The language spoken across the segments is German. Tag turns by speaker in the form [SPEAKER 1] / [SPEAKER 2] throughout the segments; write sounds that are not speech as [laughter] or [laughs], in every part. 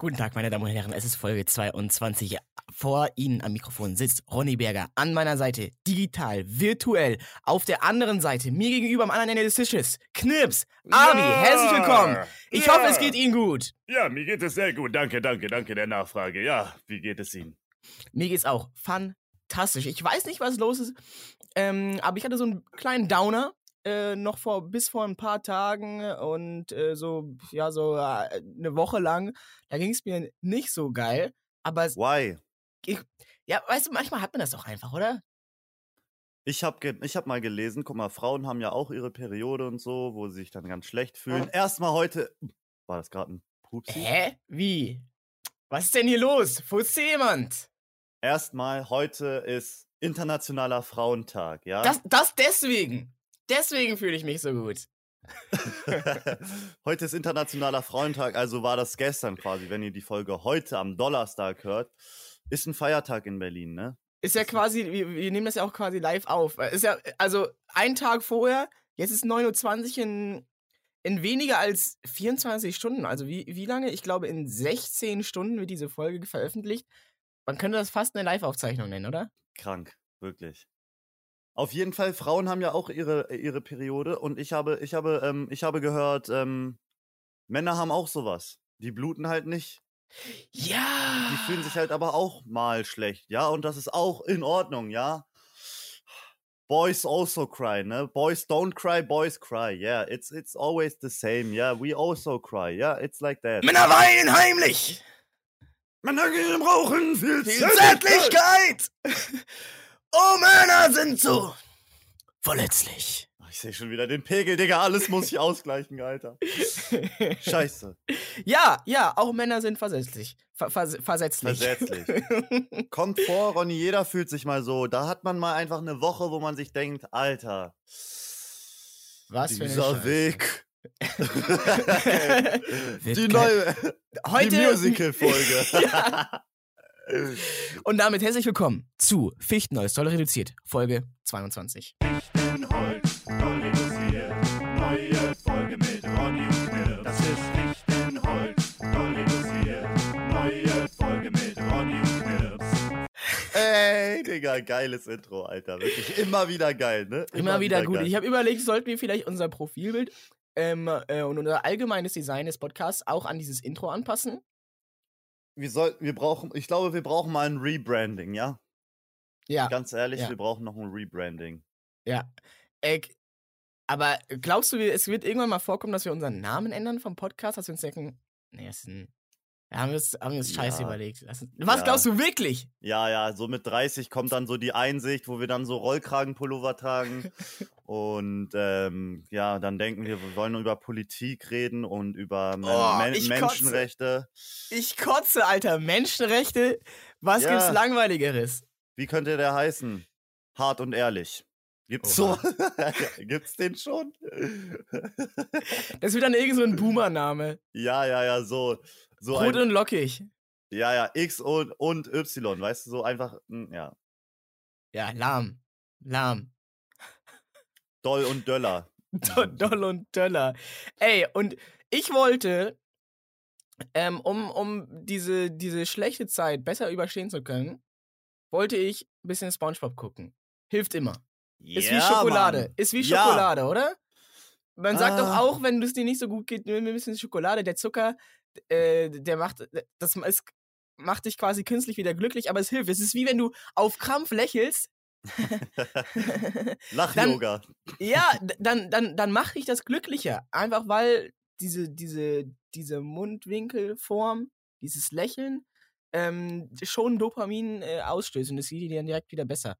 [SPEAKER 1] Guten Tag, meine Damen und Herren, es ist Folge 22. Vor Ihnen am Mikrofon sitzt Ronny Berger, an meiner Seite, digital, virtuell, auf der anderen Seite, mir gegenüber am anderen Ende des Tisches, Knips, Abi,
[SPEAKER 2] Ja.
[SPEAKER 1] herzlich willkommen. Ich
[SPEAKER 2] Ja.
[SPEAKER 1] hoffe, es geht Ihnen gut.
[SPEAKER 2] Ja, mir geht es sehr gut. Danke, danke, danke der Nachfrage. Ja, wie geht es Ihnen?
[SPEAKER 1] Mir geht's auch fantastisch. Ich weiß nicht, was los ist, ähm, aber ich hatte so einen kleinen Downer. Äh, noch vor bis vor ein paar Tagen und äh, so ja so äh, eine Woche lang da ging es mir nicht so geil aber es,
[SPEAKER 3] Why?
[SPEAKER 1] ja weißt du manchmal hat man das doch einfach oder
[SPEAKER 3] Ich habe ich hab mal gelesen, guck mal, Frauen haben ja auch ihre Periode und so, wo sie sich dann ganz schlecht fühlen. Erstmal heute. War das gerade ein Pupsi?
[SPEAKER 1] Hä? Wie? Was ist denn hier los? Hier jemand?
[SPEAKER 3] Erstmal, heute ist Internationaler Frauentag, ja?
[SPEAKER 1] Das, das deswegen. Deswegen fühle ich mich so gut. [laughs]
[SPEAKER 3] heute ist Internationaler Frauentag, also war das gestern quasi, wenn ihr die Folge heute am Donnerstag hört. Ist ein Feiertag in Berlin, ne?
[SPEAKER 1] Ist ja quasi, wir, wir nehmen das ja auch quasi live auf. Ist ja, also ein Tag vorher, jetzt ist 9.20 Uhr in, in weniger als 24 Stunden. Also wie, wie lange? Ich glaube, in 16 Stunden wird diese Folge veröffentlicht. Man könnte das fast eine Live-Aufzeichnung nennen, oder?
[SPEAKER 3] Krank, wirklich. Auf jeden Fall, Frauen haben ja auch ihre, ihre Periode und ich habe, ich habe, ähm, ich habe gehört, ähm, Männer haben auch sowas. Die bluten halt nicht.
[SPEAKER 1] Ja!
[SPEAKER 3] Die fühlen sich halt aber auch mal schlecht, ja, und das ist auch in Ordnung, ja. Boys also cry, ne? Boys don't cry, boys cry. Yeah, it's it's always the same. Yeah, we also cry. Yeah, it's like that.
[SPEAKER 1] Männer weinen heimlich!
[SPEAKER 3] Männer gehen rauchen, viel,
[SPEAKER 1] Viel Zärtlichkeit! [laughs] Oh, Männer sind so verletzlich.
[SPEAKER 3] Ich sehe schon wieder den Pegel, Digga. Alles muss ich ausgleichen, Alter. [laughs] Scheiße.
[SPEAKER 1] Ja, ja, auch Männer sind versetzlich. Ver vers versetzlich.
[SPEAKER 3] Versetzlich. [laughs] Kommt vor, Ronny, jeder fühlt sich mal so. Da hat man mal einfach eine Woche, wo man sich denkt, Alter,
[SPEAKER 1] Was für eine
[SPEAKER 3] dieser. Weg. [laughs] Die neue,
[SPEAKER 1] Heute
[SPEAKER 3] die Musical-Folge.
[SPEAKER 1] ja. [laughs] Und damit herzlich willkommen zu Fichtenneues Toll reduziert, Folge 22.
[SPEAKER 2] Fichtenholz, toll reduziert. Neue Folge mit Ronny und Knirps. Das ist Fichtenholz, toll reduziert. Neue Folge mit Ronny und Knirps.
[SPEAKER 3] Ey, Digga, geiles Intro, Alter. Wirklich immer wieder geil, ne?
[SPEAKER 1] Immer, wieder, gut.
[SPEAKER 3] geil.
[SPEAKER 1] Ich habe überlegt, sollten wir vielleicht unser Profilbild ähm, äh, und unser allgemeines Design des Podcasts auch an dieses Intro anpassen?
[SPEAKER 3] Wir sollten, wir brauchen, ich glaube, wir brauchen mal ein Rebranding, ja?
[SPEAKER 1] Ja,
[SPEAKER 3] Ganz ehrlich,
[SPEAKER 1] ja.
[SPEAKER 3] wir brauchen noch ein Rebranding.
[SPEAKER 1] ja. Äh, aber glaubst du, es wird irgendwann mal vorkommen, dass wir unseren Namen ändern vom Podcast, dass wir uns denken, nee, das ist ein. Ja, haben wir uns, haben wir uns scheiße
[SPEAKER 3] Ja.
[SPEAKER 1] überlegt. Was
[SPEAKER 3] Ja.
[SPEAKER 1] glaubst du wirklich?
[SPEAKER 3] Ja, ja, so mit 30 kommt dann so die Einsicht, wo wir dann so Rollkragenpullover tragen. [laughs] und ähm, ja, dann denken wir, wir wollen über Politik reden und über Men
[SPEAKER 1] Oh,
[SPEAKER 3] Men
[SPEAKER 1] ich kotze.
[SPEAKER 3] Menschenrechte.
[SPEAKER 1] Ich kotze, Alter. Menschenrechte. Was
[SPEAKER 3] Ja.
[SPEAKER 1] gibt's Langweiligeres?
[SPEAKER 3] Wie könnte der heißen? Hart und ehrlich. Gibt's so? [laughs] Gibt's den schon?
[SPEAKER 1] Das wird dann irgend so ein Boomer-Name.
[SPEAKER 3] ja, ja, ja, so. So
[SPEAKER 1] Rot
[SPEAKER 3] ein,
[SPEAKER 1] und lockig.
[SPEAKER 3] ja, ja, X und, und Y, weißt du, so einfach, mm, ja.
[SPEAKER 1] Ja, lahm. Lahm.
[SPEAKER 3] Doll und Döller. [laughs]
[SPEAKER 1] Do- Doll und Döller. Ey, und ich wollte, ähm, um, um diese, diese schlechte Zeit besser überstehen zu können, wollte ich ein bisschen Spongebob gucken. Hilft immer. Ist wie
[SPEAKER 3] Ja,
[SPEAKER 1] Schokolade.
[SPEAKER 3] Mann.
[SPEAKER 1] Ist wie
[SPEAKER 3] Ja.
[SPEAKER 1] Schokolade, oder? Man sagt doch
[SPEAKER 3] Ah.
[SPEAKER 1] auch, wenn es dir nicht so gut geht, nimm ein bisschen Schokolade. Der Zucker, äh, der macht, das ist, macht dich quasi künstlich wieder glücklich, aber es hilft. Es ist wie wenn du auf Krampf lächelst. [laughs]
[SPEAKER 3] Lach-Yoga.
[SPEAKER 1] Ja, dann, dann, dann macht dich das glücklicher. Einfach weil diese, diese, diese Mundwinkelform, dieses Lächeln, ähm, schon Dopamin äh, ausstößt und das geht dir dann direkt wieder besser.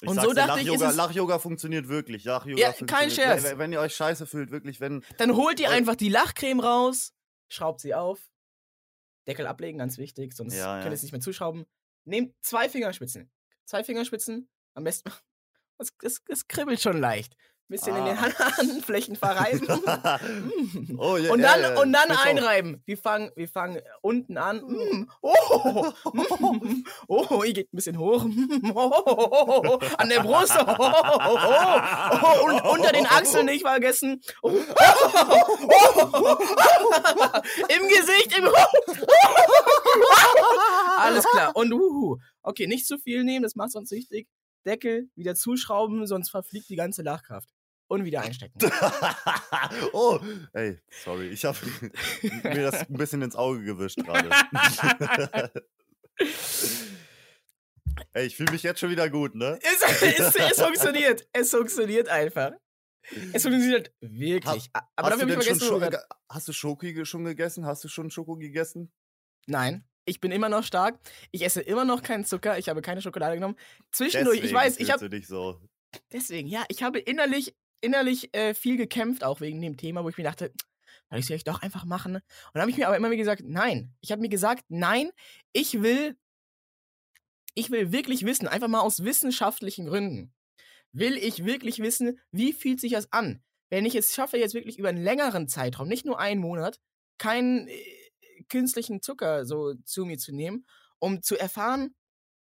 [SPEAKER 3] Ich
[SPEAKER 1] Und so
[SPEAKER 3] dir,
[SPEAKER 1] dachte ich, ist
[SPEAKER 3] Lach-Yoga, funktioniert wirklich. Lach-Yoga
[SPEAKER 1] Ja, kein. Scherz.
[SPEAKER 3] Wenn, wenn ihr euch scheiße fühlt, wirklich, wenn.
[SPEAKER 1] Dann holt ihr einfach die Lachcreme raus, schraubt sie auf, Deckel ablegen, ganz wichtig, sonst
[SPEAKER 3] Ja,
[SPEAKER 1] könnt
[SPEAKER 3] ja.
[SPEAKER 1] ihr es nicht mehr zuschrauben. Nehmt zwei Fingerspitzen. Zwei Fingerspitzen, am besten. [laughs] Es, es, es kribbelt schon leicht. Bisschen in den
[SPEAKER 3] Ah. [laughs]
[SPEAKER 1] Handflächen verreiben. [laughs]
[SPEAKER 3] oh, ja,
[SPEAKER 1] und dann,
[SPEAKER 3] ja,
[SPEAKER 1] und dann einreiben. Wir fangen, wir fangen unten an. Mm. [laughs] Oh, mm. oh, ihr geht ein bisschen hoch. Mm. Oh, an der Brust. Oh, oh, oh, oh. Und unter den Achseln nicht vergessen. Oh, Im Gesicht, im Alles klar. Und uhu. Okay, nicht zu viel nehmen, das macht sonst süchtig. Deckel wieder zuschrauben, sonst verfliegt die ganze Lachkraft. Und wieder einstecken. [laughs]
[SPEAKER 3] oh, ey, sorry, ich habe [laughs] mir das ein bisschen ins Auge gewischt gerade. [laughs] ey, ich fühle mich jetzt schon wieder gut, ne?
[SPEAKER 1] Es, es, es funktioniert. Es funktioniert einfach. Es funktioniert wirklich. A- Aber
[SPEAKER 3] hast, du denn schon
[SPEAKER 1] vergessen,
[SPEAKER 3] Scho
[SPEAKER 1] woher-
[SPEAKER 3] ge- hast du Schoki schon gegessen? Hast du schon Schoko gegessen?
[SPEAKER 1] Nein, ich bin immer noch stark. Ich esse immer noch keinen Zucker. Ich habe keine Schokolade genommen. Zwischendurch, ich weiß, ich habe
[SPEAKER 3] so.
[SPEAKER 1] deswegen, ja, ich habe innerlich, innerlich äh, viel gekämpft, auch wegen dem Thema, wo ich mir dachte, [tsk] soll ich es vielleicht doch einfach machen? Und dann habe ich mir aber immer wieder gesagt, nein. Ich habe mir gesagt, nein, ich will, ich will wirklich wissen, einfach mal aus wissenschaftlichen Gründen, will ich wirklich wissen, wie fühlt sich das an? Wenn ich es schaffe, jetzt wirklich über einen längeren Zeitraum, nicht nur einen Monat, keinen äh, künstlichen Zucker so zu mir zu nehmen, um zu erfahren,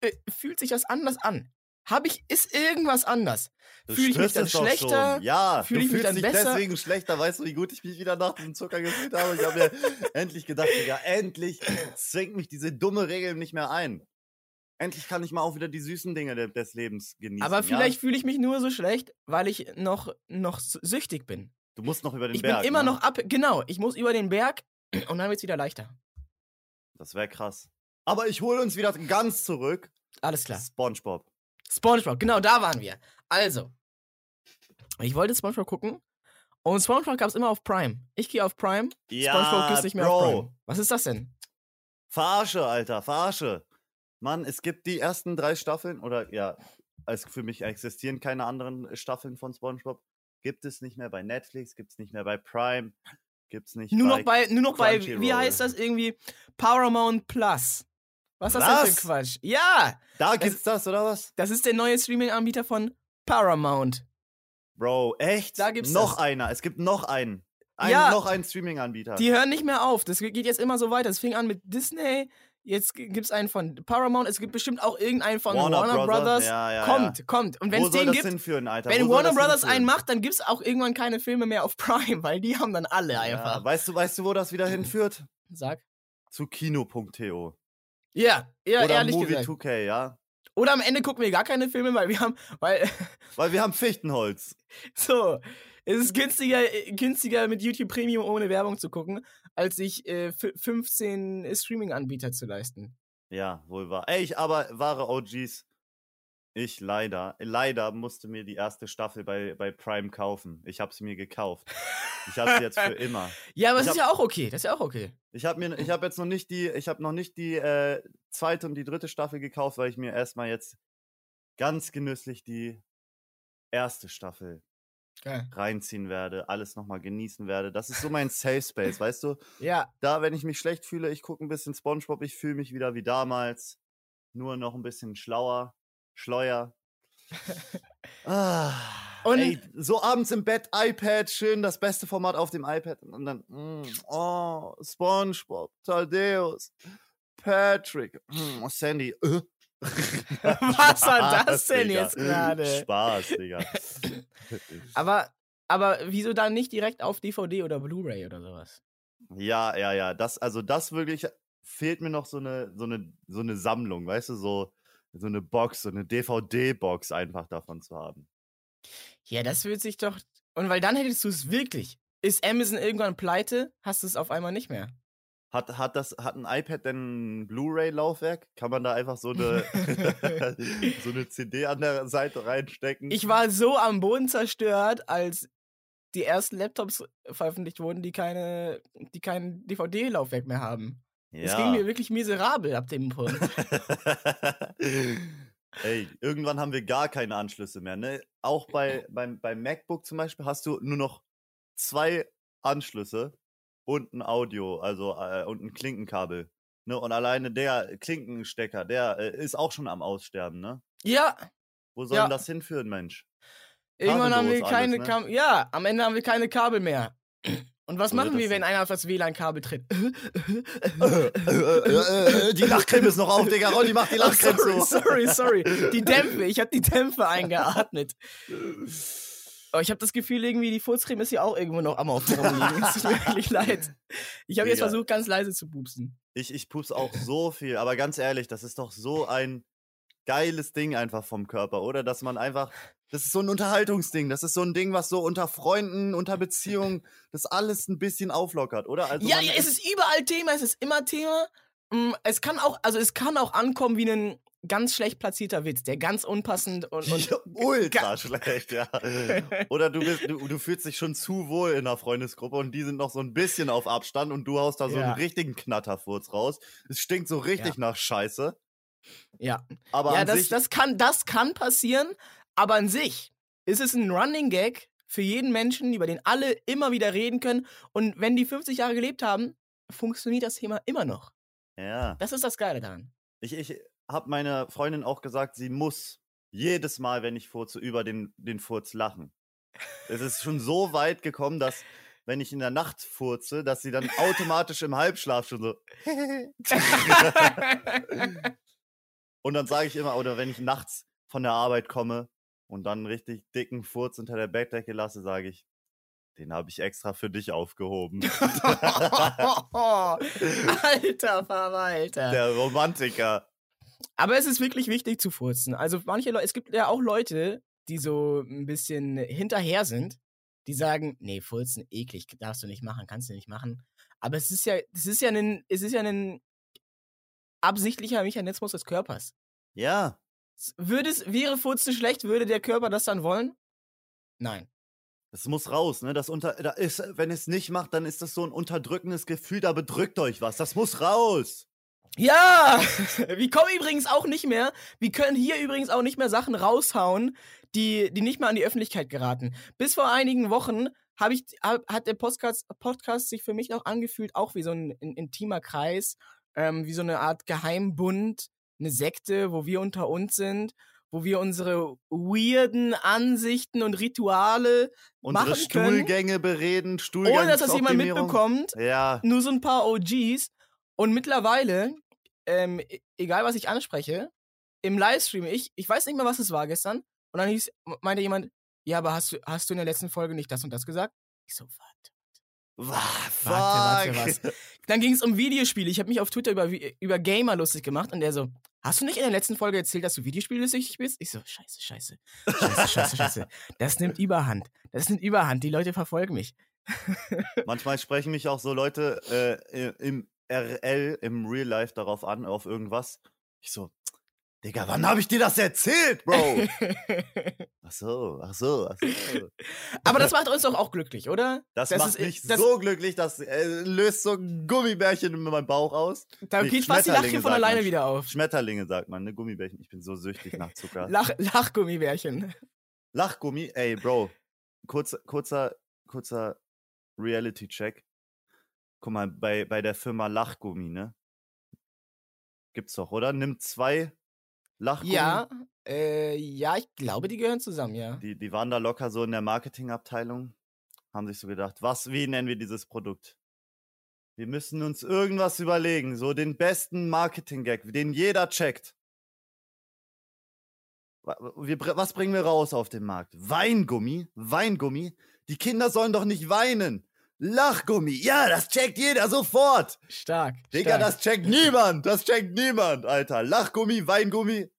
[SPEAKER 1] äh, fühlt sich das anders an? Habe ich, ist irgendwas anders?
[SPEAKER 3] Du
[SPEAKER 1] Fühl ich mich dann schlechter?
[SPEAKER 3] Ja,
[SPEAKER 1] Fühl
[SPEAKER 3] du
[SPEAKER 1] ich mich
[SPEAKER 3] fühlst
[SPEAKER 1] dann
[SPEAKER 3] dich
[SPEAKER 1] besser?
[SPEAKER 3] deswegen schlechter. Weißt du, wie gut ich mich wieder nach dem Zucker gefühlt habe? Ich habe mir [laughs] endlich gedacht, Digga, endlich zwingt mich diese dumme Regel nicht mehr ein. Endlich kann ich mal auch wieder die süßen Dinge de- des Lebens genießen.
[SPEAKER 1] Aber
[SPEAKER 3] ja?
[SPEAKER 1] vielleicht fühle ich mich nur so schlecht, weil ich noch, noch süchtig bin.
[SPEAKER 3] Du musst noch über den
[SPEAKER 1] Ich
[SPEAKER 3] Berg.
[SPEAKER 1] bin immer
[SPEAKER 3] ne?
[SPEAKER 1] noch ab. Genau, ich muss über den Berg und dann wird es wieder leichter.
[SPEAKER 3] Das wäre krass. Aber ich hole uns wieder ganz zurück.
[SPEAKER 1] Alles klar.
[SPEAKER 3] SpongeBob.
[SPEAKER 1] SpongeBob, genau, da waren wir. Also, ich wollte SpongeBob gucken und SpongeBob gab es immer auf Prime. Ich gehe auf Prime, SpongeBob gibt's nicht mehr
[SPEAKER 3] Bro.
[SPEAKER 1] auf Prime. Was ist das denn?
[SPEAKER 3] Verarsche, Alter, verarsche. Mann, es gibt die ersten drei Staffeln, oder ja, als für mich existieren keine anderen Staffeln von SpongeBob. Gibt es nicht mehr bei Netflix, gibt es nicht mehr bei Prime, gibt es nicht
[SPEAKER 1] Nur
[SPEAKER 3] bei
[SPEAKER 1] noch bei, nur noch bei, wie heißt das irgendwie? Paramount Plus. Was ist das denn für Quatsch? Ja,
[SPEAKER 3] Da gibt's das, oder was?
[SPEAKER 1] das ist der neue Streaming-Anbieter von Paramount.
[SPEAKER 3] Bro, echt?
[SPEAKER 1] Da gibt's
[SPEAKER 3] noch
[SPEAKER 1] das.
[SPEAKER 3] einer. Es gibt noch einen. Ein,
[SPEAKER 1] Ja.
[SPEAKER 3] Noch einen Streaming-Anbieter.
[SPEAKER 1] Die hören nicht mehr auf. Das geht jetzt immer so weiter. Es fing an mit Disney. Jetzt gibt es einen von Paramount. Es gibt bestimmt auch irgendeinen von Warner, Brothers.
[SPEAKER 3] Ja, ja,
[SPEAKER 1] kommt, kommt. Und wenn es den gibt,
[SPEAKER 3] hinführen, Alter?
[SPEAKER 1] wenn
[SPEAKER 3] Wo
[SPEAKER 1] Warner Brothers
[SPEAKER 3] hinführen?
[SPEAKER 1] einen macht, dann gibt es auch irgendwann keine Filme mehr auf [laughs] Prime, weil die haben dann alle einfach.
[SPEAKER 3] weißt, du, weißt du, wo das wieder hinführt?
[SPEAKER 1] Sag.
[SPEAKER 3] Zu kino.to.
[SPEAKER 1] Ja, ja,
[SPEAKER 3] Oder
[SPEAKER 1] ehrlich
[SPEAKER 3] Movie
[SPEAKER 1] gesagt.
[SPEAKER 3] 2K, ja?
[SPEAKER 1] Oder am Ende gucken wir gar keine Filme, weil wir haben, weil, [laughs]
[SPEAKER 3] Weil wir haben Fichtenholz.
[SPEAKER 1] so, es ist günstiger, äh, günstiger mit YouTube Premium ohne Werbung zu gucken, als sich äh, fü- 15 Streaming-Anbieter zu leisten.
[SPEAKER 3] Ja, wohl wahr. Ey, ich aber wahre OGs. Ich leider, leider musste mir die erste Staffel bei, bei Prime kaufen. Ich habe sie mir gekauft. Ich habe sie jetzt für [laughs] immer.
[SPEAKER 1] Ja, aber das ist ja auch okay. Das ist ja auch okay.
[SPEAKER 3] Ich habe mir, ich habe jetzt noch nicht die, ich habe noch nicht die äh, zweite und die dritte Staffel gekauft, weil ich mir erstmal jetzt ganz genüsslich die erste Staffel
[SPEAKER 1] Geil.
[SPEAKER 3] reinziehen werde, alles nochmal genießen werde. Das ist so mein Safe Space, weißt du?
[SPEAKER 1] Ja,
[SPEAKER 3] Da, wenn ich mich schlecht fühle, ich gucke ein bisschen SpongeBob, ich fühle mich wieder wie damals, nur noch ein bisschen schlauer, schleuer. ah,
[SPEAKER 1] Und-
[SPEAKER 3] ey, so abends im Bett, iPad, schön das beste Format auf dem iPad und dann, mm, oh, SpongeBob, Thaddeus, Patrick, mm, Sandy. Äh. [laughs]
[SPEAKER 1] Was war [laughs] das denn
[SPEAKER 3] Digga.
[SPEAKER 1] jetzt gerade?
[SPEAKER 3] Spaß, Digga. [laughs]
[SPEAKER 1] aber, aber wieso dann nicht direkt auf DVD oder Blu-ray oder sowas?
[SPEAKER 3] Ja, ja, ja. Das, also das wirklich fehlt mir noch so eine, so eine, so eine Sammlung, weißt du, so, so eine Box, so eine DVD-Box einfach davon zu haben.
[SPEAKER 1] Ja, das wird sich doch. Und weil dann hättest du es wirklich. Ist Amazon irgendwann pleite, hast du es auf einmal nicht mehr.
[SPEAKER 3] Hat, hat, das, hat ein iPad denn ein Blu-ray-Laufwerk? Kann man da einfach so eine, [laughs] [laughs] so eine CD an der Seite reinstecken?
[SPEAKER 1] Ich war so am Boden zerstört, als die ersten Laptops veröffentlicht wurden, die keine, die kein DVD-Laufwerk mehr haben. Es ging mir wirklich miserabel ab dem Punkt. [laughs]
[SPEAKER 3] Ey, irgendwann haben wir gar keine Anschlüsse mehr. Ne? Auch bei, beim, beim MacBook zum Beispiel hast du nur noch zwei Anschlüsse und ein Audio, also äh, und ein Klinkenkabel. Ne? Und alleine der Klinkenstecker, der äh, ist auch schon am Aussterben. Ne?
[SPEAKER 1] ja,
[SPEAKER 3] Wo soll
[SPEAKER 1] Ja.
[SPEAKER 3] das hinführen, Mensch?
[SPEAKER 1] Irgendwann haben wir keine
[SPEAKER 3] alles, ne?
[SPEAKER 1] Ja, am Ende haben wir keine Kabel mehr. Und was
[SPEAKER 3] So
[SPEAKER 1] machen wir, wenn einer auf das WLAN-Kabel tritt? [laughs]
[SPEAKER 3] die Lachcreme ist noch auf, Digga. Ronny, mach die
[SPEAKER 1] Oh,
[SPEAKER 3] Lachcreme
[SPEAKER 1] sorry,
[SPEAKER 3] zu.
[SPEAKER 1] sorry, sorry. Die [laughs] Dämpfe, ich habe die Dämpfe eingeatmet. Oh, ich habe das Gefühl, irgendwie die Furzcreme ist hier auch irgendwo noch am liegen. Es [laughs] tut mir wirklich leid. Ich habe jetzt versucht, ganz leise zu pupsen.
[SPEAKER 3] Ich, ich pups auch so viel, aber ganz ehrlich, das ist doch so ein geiles Ding einfach vom Körper, oder? Dass man einfach, das ist so ein Unterhaltungsding, das ist so ein Ding, was so unter Freunden, unter Beziehungen, [laughs] das alles ein bisschen auflockert, oder? Also
[SPEAKER 1] ja, ja, es ist überall Thema, es ist immer Thema. Mm, Es kann auch, also es kann auch ankommen wie ein ganz schlecht platzierter Witz, der ganz unpassend und, und
[SPEAKER 3] ja, [laughs] ultra schlecht, ja. [laughs] Oder du, bist, du, du fühlst dich schon zu wohl in einer Freundesgruppe und die sind noch so ein bisschen auf Abstand und du haust da so
[SPEAKER 1] Ja.
[SPEAKER 3] einen richtigen Knatterfurz raus. Es stinkt so richtig nach Scheiße.
[SPEAKER 1] ja.
[SPEAKER 3] Aber
[SPEAKER 1] ja, das,
[SPEAKER 3] sich,
[SPEAKER 1] das, kann, das kann passieren, aber an sich ist es ein Running Gag für jeden Menschen, über den alle immer wieder reden können. Und wenn die 50 Jahre gelebt haben, funktioniert das Thema immer noch.
[SPEAKER 3] ja.
[SPEAKER 1] Das ist das Geile daran.
[SPEAKER 3] Ich, ich habe meiner Freundin auch gesagt, sie muss jedes Mal, wenn ich furze, über den, den Furz lachen. Es ist schon so weit gekommen, dass, wenn ich in der Nacht furze, dass sie dann automatisch im Halbschlaf schon so. [laughs] [laughs] Und dann sage ich immer, oder wenn ich nachts von der Arbeit komme und dann einen richtig dicken Furz unter der Bettdecke lasse, sage ich, den habe ich extra für dich aufgehoben. [laughs]
[SPEAKER 1] Alter Verwalter.
[SPEAKER 3] der Romantiker.
[SPEAKER 1] Aber es ist wirklich wichtig zu furzen. Also manche Leute, es gibt ja auch Leute, die so ein bisschen hinterher sind, die sagen, nee, furzen eklig, darfst du nicht machen, kannst du nicht machen. Aber es ist ja, es ist ja ein, es ist ja ein absichtlicher Mechanismus des Körpers.
[SPEAKER 3] Ja,
[SPEAKER 1] Würde es, wäre Furzen schlecht, würde der Körper das dann wollen? Nein.
[SPEAKER 3] Das muss raus, ne? Das unter, da ist, wenn es nicht macht, dann ist das so ein unterdrückendes Gefühl, da bedrückt euch was. Das muss raus.
[SPEAKER 1] Ja! [laughs] Wir kommen übrigens auch nicht mehr, wir können hier übrigens auch nicht mehr Sachen raushauen, die, die nicht mehr an die Öffentlichkeit geraten. Bis vor einigen Wochen hab ich, hab, hat der Podcast, Podcast sich für mich auch angefühlt, auch wie so ein, in- intimer Kreis, ähm, wie so eine Art Geheimbund, eine Sekte, wo wir unter uns sind, wo wir unsere weirden Ansichten und Rituale
[SPEAKER 3] Unsere
[SPEAKER 1] machen können,
[SPEAKER 3] Stuhlgänge bereden, Stuhlgangs
[SPEAKER 1] ohne dass das jemand mitbekommt.
[SPEAKER 3] Ja,
[SPEAKER 1] nur so ein paar OGs. Und mittlerweile, ähm, e- egal was ich anspreche, im Livestream, ich, ich weiß nicht mehr, was es war gestern, und dann hieß, meinte jemand, ja, aber hast du, hast du in der letzten Folge nicht das und das gesagt? Ich so, warte.
[SPEAKER 3] Warte,
[SPEAKER 1] Warte, warte, Dann ging es um Videospiele. Ich habe mich auf Twitter über, über Gamer lustig gemacht und der so, hast du nicht in der letzten Folge erzählt, dass du Videospiele-süchtig bist? Ich so, scheiße, scheiße. Scheiße, scheiße, scheiße. Das nimmt Überhand. Das nimmt Überhand. Die Leute verfolgen mich.
[SPEAKER 3] Manchmal sprechen mich auch so Leute äh, im RL, im Real Life darauf an, auf irgendwas. Ich so, Digga, wann habe ich dir das erzählt, Bro? [laughs] ach so, ach so, ach so.
[SPEAKER 1] Aber das macht uns doch auch glücklich, oder?
[SPEAKER 3] Das,
[SPEAKER 1] Das
[SPEAKER 3] macht
[SPEAKER 1] ist-
[SPEAKER 3] mich
[SPEAKER 1] das-
[SPEAKER 3] so glücklich, das äh, löst so ein Gummibärchen in meinem Bauch aus.
[SPEAKER 1] Da
[SPEAKER 3] Nee,
[SPEAKER 1] geht fast die Lache von alleine
[SPEAKER 3] man.
[SPEAKER 1] wieder auf.
[SPEAKER 3] Schmetterlinge sagt man, ne? Gummibärchen. Ich bin so süchtig nach Zucker. [laughs]
[SPEAKER 1] Lach, Lachgummibärchen.
[SPEAKER 3] Lachgummi, ey, Bro. Kurzer, kurzer, kurzer Reality-Check. Guck mal, bei, bei der Firma Lachgummi, ne? Gibt's doch, oder? Nimm zwei Lachgummi.
[SPEAKER 1] Ja, äh, ja, ich glaube, die gehören zusammen, ja.
[SPEAKER 3] Die, die waren da locker so in der Marketingabteilung. Haben sich so gedacht, was, wie nennen wir dieses Produkt? Wir müssen uns irgendwas überlegen. So den besten Marketing-Gag, den jeder checkt. Was bringen wir raus auf den Markt? Weingummi? Weingummi? Die Kinder sollen doch nicht weinen. Lachgummi, ja, das checkt jeder sofort.
[SPEAKER 1] Stark.
[SPEAKER 3] Digga,
[SPEAKER 1] stark.
[SPEAKER 3] das checkt niemand. Das checkt niemand, Alter. Lachgummi, Weingummi.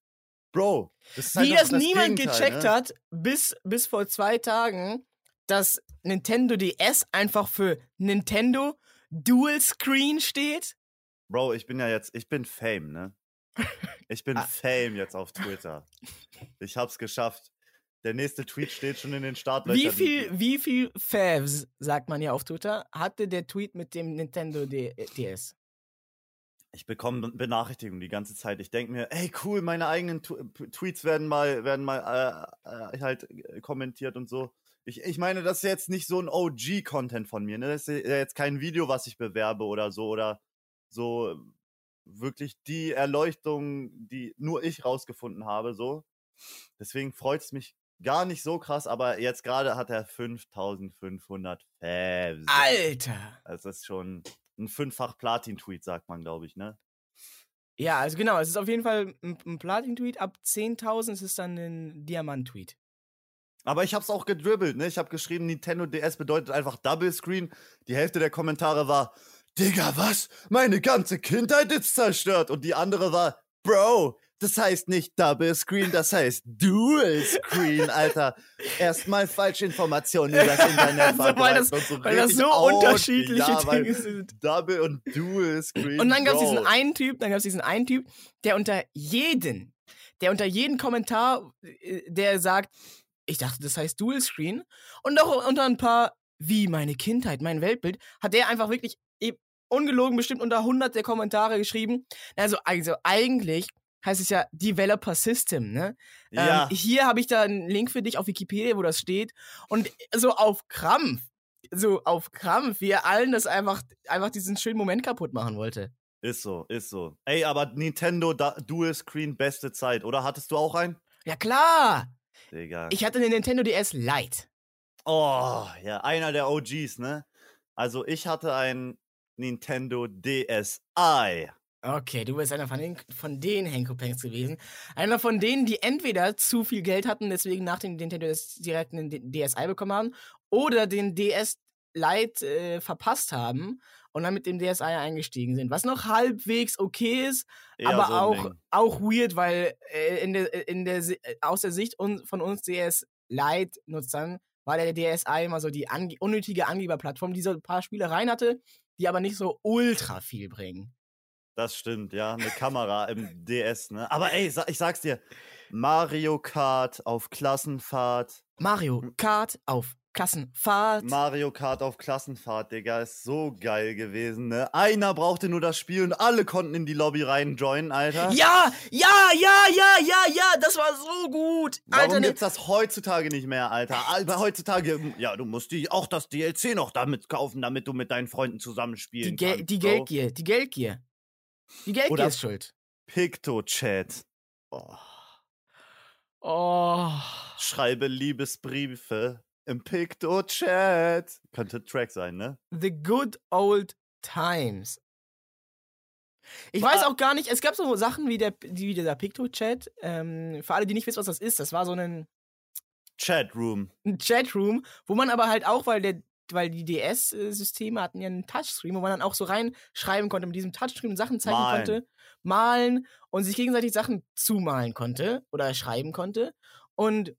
[SPEAKER 3] Bro. Das halt
[SPEAKER 1] Wie
[SPEAKER 3] doch
[SPEAKER 1] das niemand
[SPEAKER 3] Gegenteil,
[SPEAKER 1] gecheckt
[SPEAKER 3] ne?
[SPEAKER 1] hat, bis, bis vor zwei Tagen, dass Nintendo DS einfach für Nintendo Dual Screen steht.
[SPEAKER 3] Bro, ich bin ja jetzt, ich bin Fame, ne? [laughs] Ich bin
[SPEAKER 1] Ah.
[SPEAKER 3] Fame jetzt auf Twitter. Ich hab's geschafft. Der nächste Tweet steht schon in den Startlöchern.
[SPEAKER 1] Wie viel, wie viel Favs, sagt man ja auf Twitter, hatte der Tweet mit dem Nintendo DS?
[SPEAKER 3] Ich bekomme Benachrichtigungen die ganze Zeit. Ich denke mir, ey cool, meine eigenen Tu- Tweets werden mal, werden mal äh, äh, halt äh, kommentiert und so. Ich, ich meine, das ist jetzt nicht so ein OG-Content von mir. Ne? Das ist ja jetzt kein Video, was ich bewerbe oder so. Oder so wirklich die Erleuchtung, die nur ich rausgefunden habe. So. Deswegen freut es mich gar nicht so krass, aber jetzt gerade hat er 5500 Fans.
[SPEAKER 1] Alter!
[SPEAKER 3] Also das ist schon ein fünffach Platin-Tweet, sagt man, glaube ich, ne?
[SPEAKER 1] Ja, also genau, es ist auf jeden Fall ein, ein Platin-Tweet. Ab 10.000 ist es dann ein Diamant-Tweet.
[SPEAKER 3] Aber ich hab's auch gedribbelt, ne? Ich hab geschrieben, Nintendo DS bedeutet einfach Double Screen. Die Hälfte der Kommentare war, Digga, was? Meine ganze Kindheit ist zerstört. Und die andere war, Bro, das heißt nicht Double Screen, das heißt Dual Screen, Alter. Erstmal falsche Informationen über das Internet [laughs]
[SPEAKER 1] Also, weil das-
[SPEAKER 3] so
[SPEAKER 1] weil das so
[SPEAKER 3] out.
[SPEAKER 1] unterschiedliche
[SPEAKER 3] ja,
[SPEAKER 1] Dinge sind.
[SPEAKER 3] Double und Dual Screen.
[SPEAKER 1] Und dann gab es diesen einen Typ, dann gab es diesen einen Typ, der unter jeden, der unter jeden Kommentar, äh, der sagt, ich dachte, das heißt Dual Screen. Und auch unter ein paar, wie meine Kindheit, mein Weltbild, hat der einfach wirklich eh, ungelogen bestimmt unter 100 der Kommentare geschrieben. Also, also eigentlich heißt es ja Developer System, ne?
[SPEAKER 3] Ja,
[SPEAKER 1] Ähm, hier habe ich da einen Link für dich auf Wikipedia, wo das steht. Und so auf Krampf, so auf Krampf, wie er allen das einfach, einfach diesen schönen Moment kaputt machen wollte.
[SPEAKER 3] ist so, ist so. Ey, aber Nintendo da Dual Screen beste Zeit, oder? Hattest du auch einen?
[SPEAKER 1] Ja klar,
[SPEAKER 3] Digga.
[SPEAKER 1] ich hatte den Nintendo DS Lite.
[SPEAKER 3] Oh, ja, einer der OGs, ne? Also ich hatte ein Nintendo DSi.
[SPEAKER 1] Okay, du bist einer von den, von den Henkopanks gewesen. Einer von denen, die entweder zu viel Geld hatten, deswegen nach dem Nintendo DS direkt einen DSi bekommen haben, oder den DS Lite äh, verpasst haben und dann mit dem DSi eingestiegen sind. Was noch halbwegs okay ist,
[SPEAKER 3] Eher
[SPEAKER 1] aber
[SPEAKER 3] so
[SPEAKER 1] auch,
[SPEAKER 3] Ding.
[SPEAKER 1] auch weird, weil äh, in der, in der, äh, aus der Sicht un, von uns DS Lite-Nutzern war der DSi immer so die ange unnötige Angeberplattform, die so ein paar Spielereien hatte, die aber nicht so ultra viel bringen.
[SPEAKER 3] Das stimmt, ja. Eine Kamera im DS, ne? Aber ey, ich sag's dir, Mario Kart auf Klassenfahrt.
[SPEAKER 1] Mario Kart auf Klassenfahrt.
[SPEAKER 3] Mario Kart auf Klassenfahrt, Digga, ist so geil gewesen, ne? Einer brauchte nur das Spiel und alle konnten in die Lobby reinjoinen, Alter.
[SPEAKER 1] ja, ja, ja, ja, ja, ja, das war so gut.
[SPEAKER 3] Warum
[SPEAKER 1] Alter, ne,
[SPEAKER 3] gibt's das heutzutage nicht mehr, Alter? Heutzutage, ja, du musst die, auch das DLC noch damit kaufen, damit du mit deinen Freunden zusammenspielen
[SPEAKER 1] die,
[SPEAKER 3] kannst.
[SPEAKER 1] die. Geldgier, die Geldgier. Die Geldgier
[SPEAKER 3] Oder-
[SPEAKER 1] ist schuld.
[SPEAKER 3] Picto-Chat. Oh.
[SPEAKER 1] Oh.
[SPEAKER 3] Schreibe Liebesbriefe im Picto-Chat. Könnte Track sein, ne?
[SPEAKER 1] The good old times. Ich weiß auch gar nicht, es gab so Sachen wie, der, die, wie dieser Picto-Chat. Ähm, für alle, die nicht wissen, was das ist, das war so ein,
[SPEAKER 3] Chatroom.
[SPEAKER 1] ein Chatroom, wo man aber halt auch, weil der weil die DS-Systeme hatten ja einen Touchscreen, wo man dann auch so reinschreiben konnte, mit diesem Touchscreen Sachen zeigen
[SPEAKER 3] Malen.
[SPEAKER 1] konnte, malen und sich gegenseitig Sachen zumalen konnte oder schreiben konnte. Und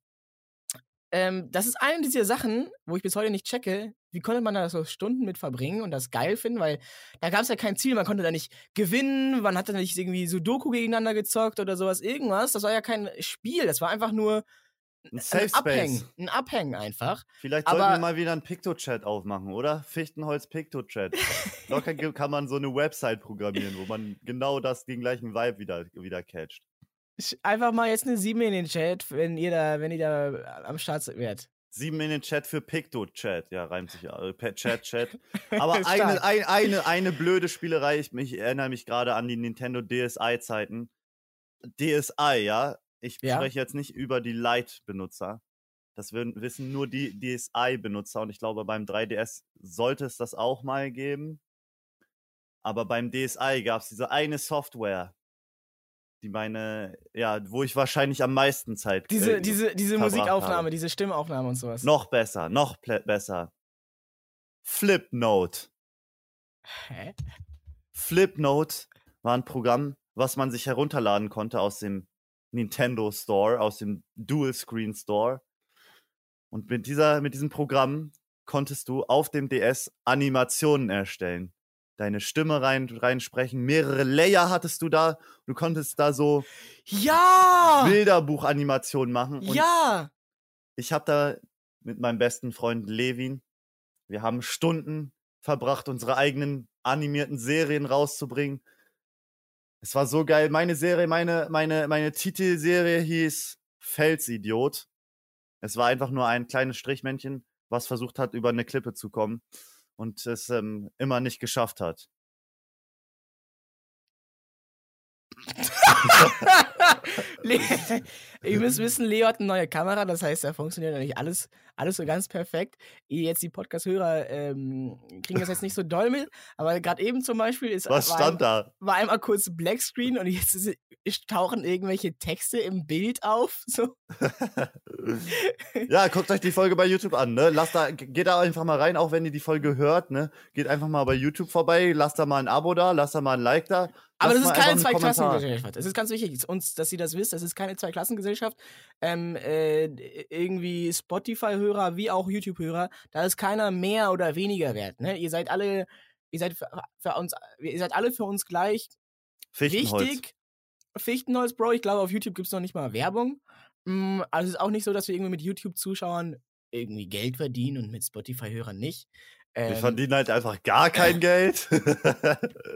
[SPEAKER 1] ähm, das ist eine dieser Sachen, wo ich bis heute nicht checke, wie konnte man da so Stunden mit verbringen und das geil finden, weil da gab es ja kein Ziel, man konnte da nicht gewinnen, man hat da nicht irgendwie Sudoku gegeneinander gezockt oder sowas, irgendwas. Das war ja kein Spiel, das war einfach nur
[SPEAKER 3] Ein Safe
[SPEAKER 1] Abhängen,
[SPEAKER 3] Space.
[SPEAKER 1] ein Abhängen einfach.
[SPEAKER 3] Vielleicht
[SPEAKER 1] Aber-
[SPEAKER 3] sollten wir mal wieder einen Picto-Chat aufmachen, oder? Fichtenholz Picto-Chat. Locker kann man so eine Website programmieren, wo man genau das, den gleichen Vibe wieder, wieder catcht.
[SPEAKER 1] Einfach mal jetzt eine 7 in den Chat, wenn ihr da, wenn ihr da am Start wärt.
[SPEAKER 3] Sieben in den Chat für Picto-Chat. Ja, reimt sich ja. äh, Chat, Chat. [laughs] Aber eine, ein, eine, eine blöde Spielerei, ich, mich, erinnere mich gerade an die Nintendo DSi-Zeiten. DSi, ja. Ich
[SPEAKER 1] Ja.
[SPEAKER 3] spreche jetzt nicht über die Lite-Benutzer. Das wissen nur die DSi-Benutzer und ich glaube, beim 3DS sollte es das auch mal geben. Aber beim DSi gab es diese eine Software, die meine, ja, wo ich wahrscheinlich am meisten Zeit
[SPEAKER 1] Diese,
[SPEAKER 3] äh,
[SPEAKER 1] diese, diese Musikaufnahme,
[SPEAKER 3] habe.
[SPEAKER 1] diese Stimmaufnahme und sowas.
[SPEAKER 3] Noch besser, noch besser. Flipnote.
[SPEAKER 1] Hä?
[SPEAKER 3] Flipnote war ein Programm, was man sich herunterladen konnte aus dem Nintendo Store, aus dem Dual Screen Store. Und mit, dieser, mit diesem Programm konntest du auf dem DS Animationen erstellen. Deine Stimme rein, reinsprechen, mehrere Layer hattest du da. Du konntest da so
[SPEAKER 1] Ja!
[SPEAKER 3] Bilderbuchanimationen machen. Und
[SPEAKER 1] Ja!
[SPEAKER 3] ich habe da mit meinem besten Freund Levin, wir haben Stunden verbracht, unsere eigenen animierten Serien rauszubringen. Es war so geil. Meine Serie, meine, meine, meine Titelserie hieß Felsidiot. Es war einfach nur ein kleines Strichmännchen, was versucht hat, über eine Klippe zu kommen und es ähm, immer nicht geschafft hat. [laughs] [laughs]
[SPEAKER 1] Ihr müsst wissen, Leo hat eine neue Kamera, das heißt, da funktioniert natürlich alles, alles so ganz perfekt. Jetzt die Podcast-Hörer ähm, kriegen das jetzt nicht so doll mit, aber gerade eben zum Beispiel ist
[SPEAKER 3] Was
[SPEAKER 1] war,
[SPEAKER 3] stand da?
[SPEAKER 1] war einmal kurz Blackscreen und jetzt ist, tauchen irgendwelche Texte im Bild auf. [laughs] So.
[SPEAKER 3] ja, guckt euch die Folge bei YouTube an, ne? Lasst da, geht da einfach mal rein, auch wenn ihr die Folge hört, ne? Geht einfach mal bei YouTube vorbei, lasst da mal ein Abo da, lasst da mal ein Like da.
[SPEAKER 1] Aber das ist keine. Zweiklassengesellschaft. Es ist ganz wichtig, dass ihr das wisst. Das ist keine Zweiklassengesellschaft. Ähm, äh, irgendwie Spotify-Hörer wie auch YouTube-Hörer, da ist keiner mehr oder weniger wert. Ne? Ihr seid alle, ihr seid für, für uns, ihr seid alle für uns gleich
[SPEAKER 3] Fichtenholz.
[SPEAKER 1] wichtig. Fichtenholz, Bro. Ich glaube, auf YouTube gibt es noch nicht mal Werbung. Mm, Also es ist auch nicht so, dass wir irgendwie mit YouTube-Zuschauern irgendwie Geld verdienen und mit Spotify-Hörern nicht.
[SPEAKER 3] Wir
[SPEAKER 1] Ähm,
[SPEAKER 3] verdienen halt einfach gar kein [laughs] Geld.
[SPEAKER 1] hey,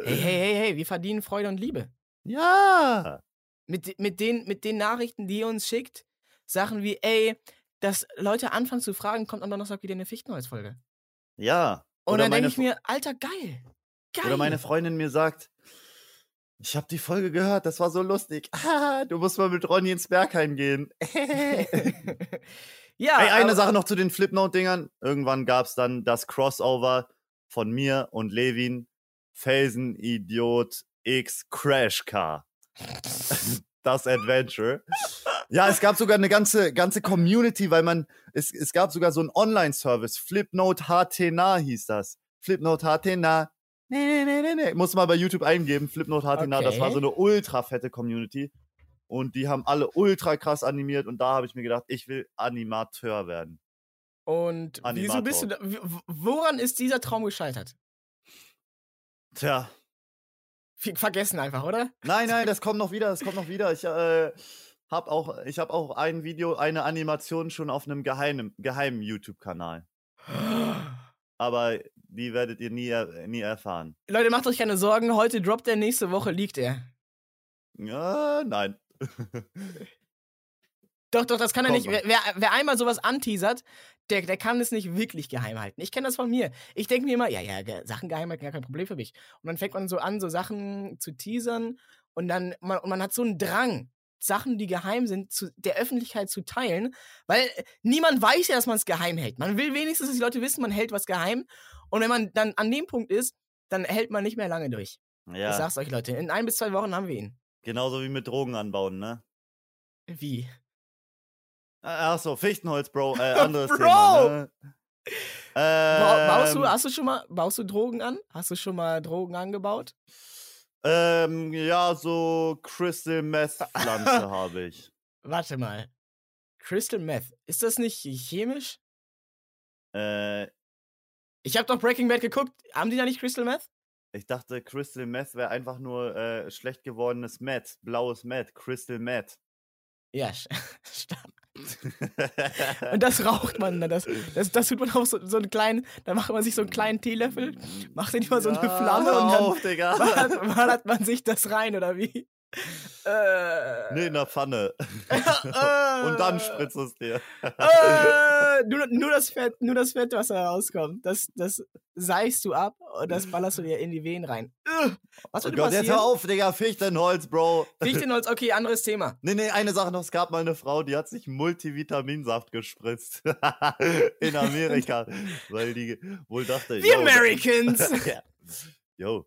[SPEAKER 1] hey, hey, hey, wir verdienen Freude und Liebe.
[SPEAKER 3] Ja.
[SPEAKER 1] Mit, mit, den, mit den Nachrichten, die ihr uns schickt, Sachen wie, ey, dass Leute anfangen zu fragen, kommt am Donnerstag wieder eine Fichtenholz-Folge.
[SPEAKER 3] Ja.
[SPEAKER 1] Und
[SPEAKER 3] Oder
[SPEAKER 1] dann denke ich mir, Alter, geil. Geil.
[SPEAKER 3] Oder meine Freundin mir sagt, ich habe die Folge gehört, das war so lustig. [laughs] Ah, du musst mal mit Ronny ins Berghain gehen. [laughs]
[SPEAKER 1] ja,
[SPEAKER 3] Ey, eine Sache noch zu den Flipnote-Dingern. Irgendwann gab es dann das Crossover von mir und Levin, Felsen Idiot X Crash Car. [laughs] das Adventure. Ja, es gab sogar eine ganze, ganze Community, weil man, es, es gab sogar so einen Online-Service. Flipnote HTNA hieß das. Flipnote HTNA. Nee, nee, nee, nee, nee. Muss mal bei YouTube eingeben. Flipnote HTNA. Das war so
[SPEAKER 1] Okay.
[SPEAKER 3] eine ultra fette Community. Und die haben alle ultra krass animiert. Und da habe ich mir gedacht, ich will Animateur werden.
[SPEAKER 1] Und wieso bist du da, woran ist dieser Traum gescheitert?
[SPEAKER 3] Tja.
[SPEAKER 1] Vergessen einfach, oder?
[SPEAKER 3] Nein, nein, [laughs] das kommt noch wieder. Das kommt noch wieder. Ich äh, habe auch, ich hab auch ein Video, eine Animation schon auf einem geheimen, geheimen YouTube-Kanal. Aber die werdet ihr nie, nie erfahren.
[SPEAKER 1] Leute, macht euch keine Sorgen, heute droppt er, nächste Woche liegt er.
[SPEAKER 3] Ja, nein. [laughs]
[SPEAKER 1] Doch, doch, das kann er nicht. Wer, wer, einmal sowas anteasert, der, der kann es nicht wirklich geheim halten. Ich kenne das von mir. Ich denke mir immer, ja, ja, Sachen geheim halten, gar kein Problem für mich. Und dann fängt man so an, so Sachen zu teasern und dann, man, und man hat so einen Drang, Sachen, die geheim sind, zu, der Öffentlichkeit zu teilen, weil niemand weiß ja, dass man es geheim hält. Man will wenigstens, dass die Leute wissen, man hält was geheim. Und wenn man dann an dem Punkt ist, dann hält man nicht mehr lange durch. Ich
[SPEAKER 3] Ja,
[SPEAKER 1] sag's euch, Leute, in ein bis zwei Wochen haben wir ihn.
[SPEAKER 3] genauso wie mit Drogen anbauen, ne?
[SPEAKER 1] Wie?
[SPEAKER 3] Ach so, Fichtenholz, Bro. Äh, [laughs] anderes
[SPEAKER 1] Bro!
[SPEAKER 3] Thema. Ne?
[SPEAKER 1] Ba- Baust du,
[SPEAKER 3] Ähm,
[SPEAKER 1] hast du schon mal, baust du Drogen an? Hast du schon mal Drogen angebaut?
[SPEAKER 3] ähm, ja, so Crystal Meth Pflanze [laughs] habe ich.
[SPEAKER 1] Warte mal. Crystal Meth. Ist das nicht chemisch?
[SPEAKER 3] Äh,
[SPEAKER 1] Ich habe doch Breaking Bad geguckt. Haben die da nicht Crystal Meth?
[SPEAKER 3] ich dachte, Crystal Meth wäre einfach nur äh, schlecht gewordenes Meth, blaues Meth, Crystal Meth.
[SPEAKER 1] Ja, [laughs] stark. Und das raucht man dann. Das, das, das tut man auf so, so einen kleinen, da macht man sich so einen kleinen Teelöffel, macht den immer so eine
[SPEAKER 3] Ja,
[SPEAKER 1] Flamme und dann
[SPEAKER 3] auf, Digga.
[SPEAKER 1] ballert, ballert man sich das rein, oder wie? Äh,
[SPEAKER 3] Nee, in der Pfanne.
[SPEAKER 1] äh, [laughs]
[SPEAKER 3] Und dann spritzt es dir.
[SPEAKER 1] äh, nur, nur, das Fett, nur das Fett, was da rauskommt, das, das seifst du ab und das ballerst du dir in die Venen rein. Was
[SPEAKER 3] Oh
[SPEAKER 1] würde
[SPEAKER 3] Gott, jetzt
[SPEAKER 1] passieren?
[SPEAKER 3] hör auf, Digga, Fichtenholz, Bro.
[SPEAKER 1] Fichtenholz, okay, anderes Thema.
[SPEAKER 3] Nee, nee, eine Sache noch. Es gab mal eine Frau, die hat sich Multivitaminsaft gespritzt. [laughs] In Amerika. weil die wohl dachte.
[SPEAKER 1] The
[SPEAKER 3] yo,
[SPEAKER 1] Americans! [laughs]
[SPEAKER 3] ja. Yo.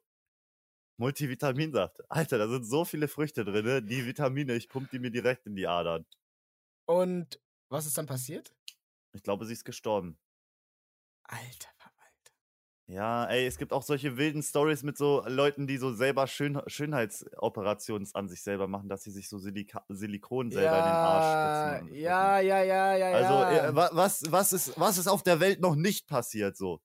[SPEAKER 3] Multivitaminsaft. Alter, da sind so viele Früchte drin, ne? Die Vitamine, ich pump die mir direkt in die Adern.
[SPEAKER 1] Und was ist dann passiert?
[SPEAKER 3] Ich glaube, sie ist gestorben.
[SPEAKER 1] Alter.
[SPEAKER 3] Ja, ey, es gibt auch solche wilden Stories mit so Leuten, die so selber Schön Schönheitsoperationen an sich selber machen, dass sie sich so Silika Silikon selber in den Arsch spritzen.
[SPEAKER 1] ja, ja, ja, ja,
[SPEAKER 3] Also,
[SPEAKER 1] ja.
[SPEAKER 3] wa- was, was, ist, was ist auf der Welt noch nicht passiert so?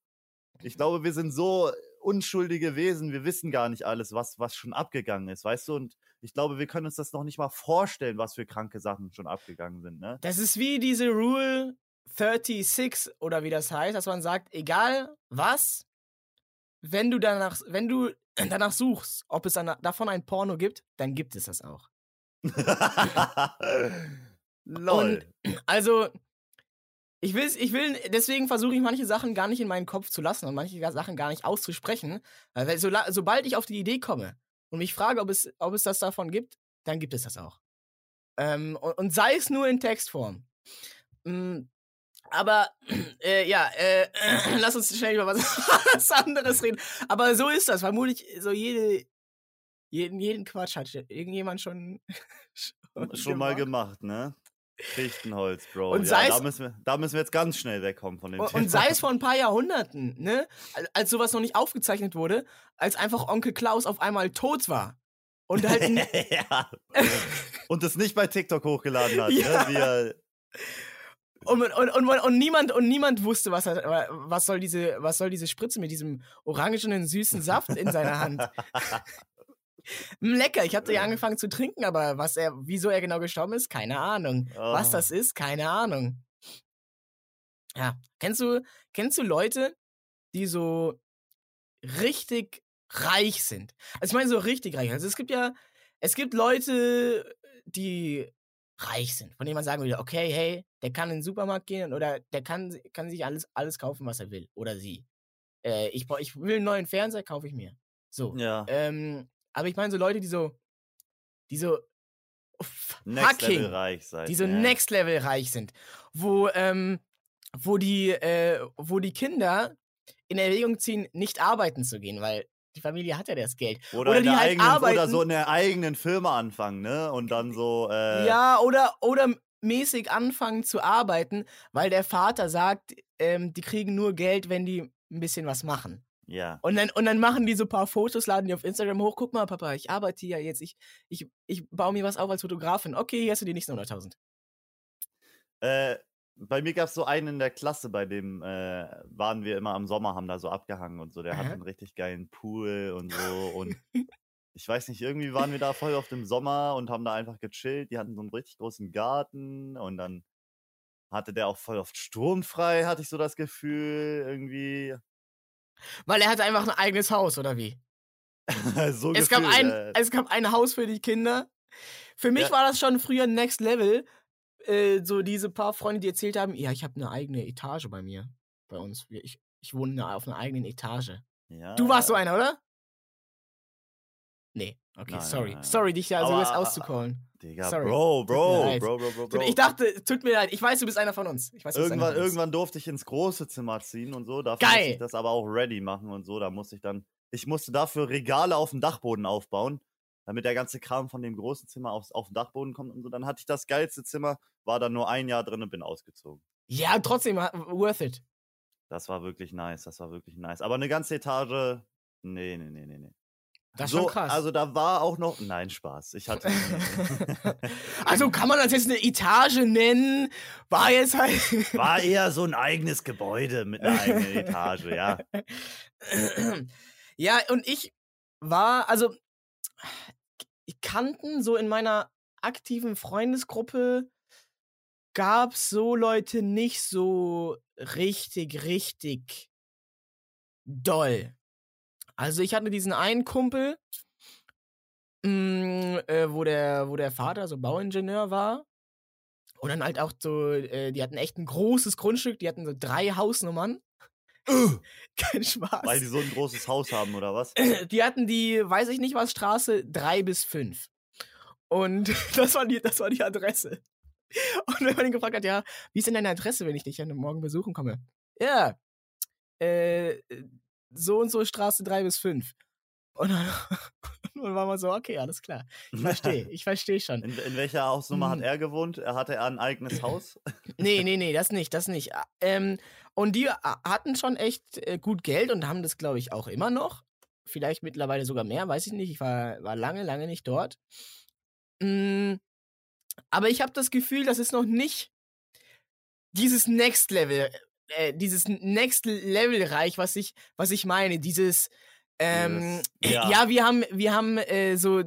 [SPEAKER 3] Ich glaube, wir sind so unschuldige Wesen, wir wissen gar nicht alles, was, was schon abgegangen ist, weißt du? Und ich glaube, wir können uns das noch nicht mal vorstellen, was für kranke Sachen schon abgegangen sind, ne?
[SPEAKER 1] Das ist wie diese Rule 36 oder wie das heißt, dass man sagt, egal was, wenn du danach, wenn du [clears throat] danach suchst, ob es dann davon ein Porno gibt, dann gibt es das auch.
[SPEAKER 3] Lol. [clears throat]
[SPEAKER 1] Also, ich will, ich will, deswegen versuche ich manche Sachen gar nicht in meinen Kopf zu lassen und manche Sachen gar nicht auszusprechen. Weil so, sobald ich auf die Idee komme und mich frage, ob es, ob es das davon gibt, dann gibt es das auch. Ähm, und, und sei es nur in Textform. Mm, aber äh, ja, äh, [clears throat] lass uns schnell über [laughs] was, anderes reden. Aber so ist das. Vermutlich so jede, jeden, jeden Quatsch hat irgendjemand schon, [laughs]
[SPEAKER 3] Schon mal gemacht, ne? Fichtenholz, Bro.
[SPEAKER 1] Und
[SPEAKER 3] ja,
[SPEAKER 1] sei
[SPEAKER 3] da,
[SPEAKER 1] es-
[SPEAKER 3] müssen wir, da müssen wir jetzt ganz schnell wegkommen von dem
[SPEAKER 1] Und,
[SPEAKER 3] Thema.
[SPEAKER 1] und sei es vor ein paar Jahrhunderten, ne? Al- Als sowas noch nicht aufgezeichnet wurde, als einfach Onkel Klaus auf einmal tot war. Und [laughs] halt.
[SPEAKER 3] ja. Und es nicht bei TikTok hochgeladen hat.
[SPEAKER 1] Ja.
[SPEAKER 3] Ne? Wie er,
[SPEAKER 1] und, und, und, und, niemand, und niemand wusste, was, er, was, soll diese, was soll diese Spritze mit diesem orangenen, süßen Saft in seiner Hand. [laughs] Lecker, ich hatte ja angefangen zu trinken, aber was er, wieso er genau gestorben ist, keine Ahnung. Was
[SPEAKER 3] Oh.
[SPEAKER 1] das ist, keine Ahnung. Ja, kennst du, kennst du Leute, die so richtig reich sind? Also ich meine so richtig reich. Also es gibt ja, es gibt Leute, die reich sind, von denen man sagen würde, okay, hey, der kann in den Supermarkt gehen oder der kann, kann sich alles, alles kaufen, was er will. Oder sie. Äh, ich, brauch- ich will einen neuen Fernseher, kaufe ich mir. So.
[SPEAKER 3] ja.
[SPEAKER 1] Ähm, aber ich meine so Leute, die so, die so
[SPEAKER 3] Next
[SPEAKER 1] fucking,
[SPEAKER 3] Level reich sein.
[SPEAKER 1] die so
[SPEAKER 3] ja.
[SPEAKER 1] next level reich sind, wo, ähm, wo die, äh, wo die Kinder in Erwägung ziehen, nicht arbeiten zu gehen, weil die Familie hat ja das Geld.
[SPEAKER 3] Oder,
[SPEAKER 1] oder
[SPEAKER 3] in
[SPEAKER 1] die halt
[SPEAKER 3] eigenen, oder
[SPEAKER 1] arbeiten.
[SPEAKER 3] so in der eigenen Firma anfangen, ne? Und dann so. Äh,
[SPEAKER 1] Ja, oder, oder mäßig anfangen zu arbeiten, weil der Vater sagt, ähm, die kriegen nur Geld, wenn die ein bisschen was machen.
[SPEAKER 3] Ja.
[SPEAKER 1] Und dann, und dann machen die so ein paar Fotos, laden die auf Instagram hoch. Guck mal, Papa, ich arbeite ja jetzt. Ich, ich, ich baue mir was auf als Fotografin. Okay, hier hast du die nächsten 100.000.
[SPEAKER 3] Äh, bei mir gab es so einen in der Klasse, bei dem äh, waren wir immer am Sommer, haben da so abgehangen und so. Der hatte
[SPEAKER 1] Aha.
[SPEAKER 3] einen richtig geilen Pool und so. Und [laughs] ich weiß nicht, irgendwie waren wir da voll auf dem Sommer und haben da einfach gechillt. Die hatten so einen richtig großen Garten und dann hatte der auch voll oft sturmfrei, hatte ich so das Gefühl, irgendwie.
[SPEAKER 1] Weil er hatte einfach ein eigenes Haus, oder wie? [laughs]
[SPEAKER 3] so
[SPEAKER 1] Es gab,
[SPEAKER 3] gefühlt,
[SPEAKER 1] ein,
[SPEAKER 3] äh,
[SPEAKER 1] es gab ein Haus für die Kinder. Für mich
[SPEAKER 3] Ja.
[SPEAKER 1] war das schon früher Next Level. Äh, so diese paar Freunde, die erzählt haben, ja, ich habe eine eigene Etage bei mir. Bei uns. Ich, ich wohne auf einer eigenen Etage.
[SPEAKER 3] ja,
[SPEAKER 1] Du warst so einer, oder? Nee, okay,
[SPEAKER 3] Nein,
[SPEAKER 1] sorry.
[SPEAKER 3] nein, nein.
[SPEAKER 1] Sorry, dich da so jetzt auszucallen.
[SPEAKER 3] Digga,
[SPEAKER 1] sorry.
[SPEAKER 3] Bro, Bro. Bro, Bro, Bro, Bro.
[SPEAKER 1] Ich dachte, tut mir leid, ich weiß, du bist einer von uns. Ich weiß,
[SPEAKER 3] Irgendwann, irgendwann durfte ich ins große Zimmer ziehen und so. Dafür musste
[SPEAKER 1] Geil.
[SPEAKER 3] ich das aber auch ready machen und so. Da musste ich dann, ich musste dafür Regale auf dem Dachboden aufbauen, damit der ganze Kram von dem großen Zimmer aufs, auf den Dachboden kommt und so. Dann hatte ich das geilste Zimmer, war dann nur ein Jahr drin und bin ausgezogen.
[SPEAKER 1] Ja, trotzdem, worth it.
[SPEAKER 3] Das war wirklich nice, das war wirklich nice. Aber eine ganze Etage, nee, nee, nee, nee, nee.
[SPEAKER 1] Das ist
[SPEAKER 3] so,
[SPEAKER 1] schon krass.
[SPEAKER 3] Also da war auch noch, nein, Spaß. Ich hatte, [laughs]
[SPEAKER 1] also kann man das jetzt eine Etage nennen? War jetzt halt. [laughs]
[SPEAKER 3] war eher so ein eigenes Gebäude mit einer eigenen Etage, ja. [laughs]
[SPEAKER 1] ja, und ich war, also, kannten so in meiner aktiven Freundesgruppe gab es so Leute nicht so richtig, richtig doll. Also ich hatte diesen einen Kumpel, mh, äh, wo, der, wo der Vater so Bauingenieur war. Und dann halt auch so, äh, die hatten echt ein großes Grundstück, die hatten so drei Hausnummern. [laughs] Kein Spaß.
[SPEAKER 3] Weil die so ein großes Haus haben, oder was? [clears throat]
[SPEAKER 1] Die hatten die, weiß ich nicht was, Straße 3 bis 5. Und [laughs] das war die, das war die Adresse. Und wenn man ihn gefragt hat, ja, wie ist denn deine Adresse, wenn ich dich dann morgen besuchen komme? Ja, äh, so und so Straße 3 bis 5. Und dann, [laughs] und war man so, okay, alles klar. Ich verstehe, ich verstehe schon.
[SPEAKER 3] In, in welcher Hausnummer hat
[SPEAKER 1] Hm.
[SPEAKER 3] er gewohnt? Er hatte er ein eigenes [clears throat] Haus?
[SPEAKER 1] Nee, nee, nee, das nicht, das nicht. Ah, Ähm, und die hatten schon echt äh, gut Geld und haben das, glaube ich, auch immer noch. Vielleicht mittlerweile sogar mehr, weiß ich nicht. Ich war, war lange, lange nicht dort. Mm, aber ich habe das Gefühl, das ist noch nicht dieses Next Level, äh, dieses Next Level Reich, was ich, was ich meine. Dieses, ähm,
[SPEAKER 3] Dieses-
[SPEAKER 1] ja.
[SPEAKER 3] ja.
[SPEAKER 1] wir haben, wir haben äh, so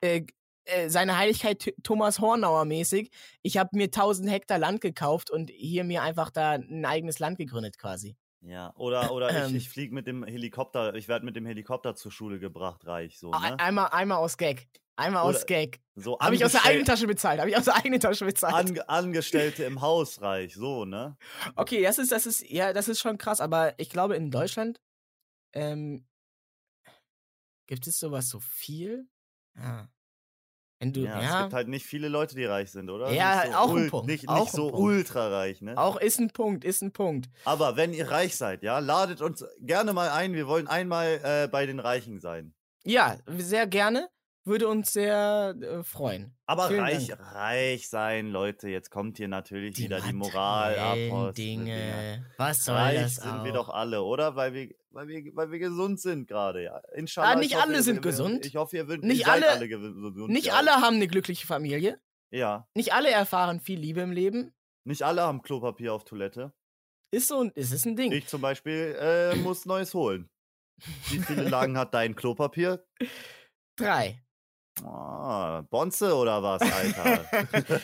[SPEAKER 1] äh, äh, seine Heiligkeit Thomas Hornauer mäßig. Ich habe mir 1000 Hektar Land gekauft und hier mir einfach da ein eigenes Land gegründet quasi.
[SPEAKER 3] Ja, oder, oder ich,
[SPEAKER 1] Ähm.
[SPEAKER 3] ich fliege mit dem Helikopter, ich werde mit dem Helikopter zur Schule gebracht, reich, so, ne?
[SPEAKER 1] Einmal, einmal aus Gag. Einmal aus
[SPEAKER 3] Oder
[SPEAKER 1] Gag.
[SPEAKER 3] So
[SPEAKER 1] Habe ich aus der eigenen Tasche bezahlt. Habe ich aus der eigenen Tasche bezahlt.
[SPEAKER 3] Ange Angestellte im Haus reich, so, ne?
[SPEAKER 1] Okay, das ist, das ist, ja, das ist schon krass, aber ich glaube, in Deutschland ähm, gibt es sowas so viel? Ja. Wenn du,
[SPEAKER 3] Ja,
[SPEAKER 1] ja,
[SPEAKER 3] es gibt halt nicht viele Leute, die reich sind, oder?
[SPEAKER 1] Ja,
[SPEAKER 3] so
[SPEAKER 1] auch ein Punkt,
[SPEAKER 3] Nicht,
[SPEAKER 1] auch
[SPEAKER 3] nicht so
[SPEAKER 1] Punkt.
[SPEAKER 3] ultra reich, ne?
[SPEAKER 1] auch ist ein Punkt, ist ein Punkt.
[SPEAKER 3] Aber wenn ihr reich seid, ja, ladet uns gerne mal ein. Wir wollen einmal äh, bei den Reichen sein.
[SPEAKER 1] Ja, sehr gerne. Würde uns sehr äh, freuen.
[SPEAKER 3] Aber
[SPEAKER 1] Vielen
[SPEAKER 3] reich,
[SPEAKER 1] Dank.
[SPEAKER 3] reich sein, Leute, jetzt kommt hier natürlich wieder die Moral ab.
[SPEAKER 1] Dinge. Was soll
[SPEAKER 3] Reich
[SPEAKER 1] das
[SPEAKER 3] sind
[SPEAKER 1] auch?
[SPEAKER 3] wir doch alle, oder? Weil wir, weil wir, weil wir gesund sind gerade, ja. Inshallah.
[SPEAKER 1] Ah, nicht
[SPEAKER 3] ich hoffe,
[SPEAKER 1] alle sind
[SPEAKER 3] ihr-
[SPEAKER 1] gesund.
[SPEAKER 3] Ich hoffe, ihr, wün-
[SPEAKER 1] Nicht alle-
[SPEAKER 3] alle gesund.
[SPEAKER 1] Nicht
[SPEAKER 3] ja.
[SPEAKER 1] alle haben eine glückliche Familie.
[SPEAKER 3] Ja.
[SPEAKER 1] Nicht alle erfahren viel Liebe im Leben.
[SPEAKER 3] Nicht alle haben Klopapier auf Toilette.
[SPEAKER 1] Ist so, ist es ein Ding.
[SPEAKER 3] Ich zum Beispiel äh, muss Neues holen. Wie viele Lagen hat dein Klopapier? [laughs]
[SPEAKER 1] Drei.
[SPEAKER 3] Ah, Bonze oder was, Alter? [laughs]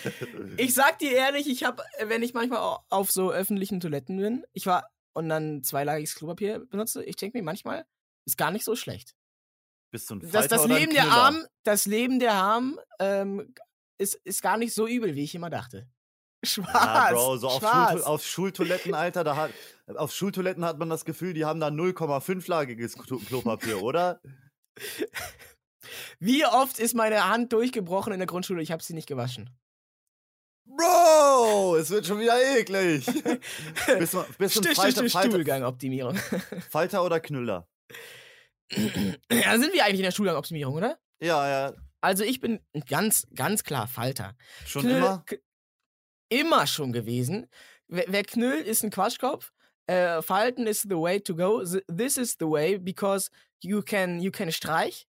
[SPEAKER 1] Ich sag dir ehrlich, ich habe, wenn ich manchmal au- auf so öffentlichen Toiletten bin, ich war und dann zweilagiges Klopapier benutze, ich denke mir manchmal, ist gar nicht so schlecht.
[SPEAKER 3] Bist du ein
[SPEAKER 1] Das,
[SPEAKER 3] Falter
[SPEAKER 1] das
[SPEAKER 3] oder ein
[SPEAKER 1] Leben der
[SPEAKER 3] Knüller?
[SPEAKER 1] Armen, das Leben der Armen ähm, ist, ist gar nicht so übel, wie ich immer dachte. Schwarz. [laughs]
[SPEAKER 3] Ja, Bro, so auf. Schul auf Schultoiletten, Alter, da hat, auf Schultoiletten hat man das Gefühl, die haben da 0,5-lagiges Klo Klopapier, oder? [laughs]
[SPEAKER 1] Wie oft ist meine Hand durchgebrochen in der Grundschule? Ich habe sie nicht gewaschen.
[SPEAKER 3] Bro, es wird schon wieder eklig. bist du, bist du ein
[SPEAKER 1] Stich,
[SPEAKER 3] Falter,
[SPEAKER 1] Stuhlgangoptimierung. [laughs]
[SPEAKER 3] Falter oder Knüller?
[SPEAKER 1] ja, sind wir eigentlich in der Stuhlgangoptimierung, oder?
[SPEAKER 3] Ja, ja,
[SPEAKER 1] Also ich bin ganz, ganz klar Falter.
[SPEAKER 3] schon
[SPEAKER 1] Knüll-
[SPEAKER 3] immer.
[SPEAKER 1] Immer schon gewesen. Wer, wer knüllt, ist ein Quatschkopf. Äh, Falten is the way to go. Th- This is the way because you can you can streich.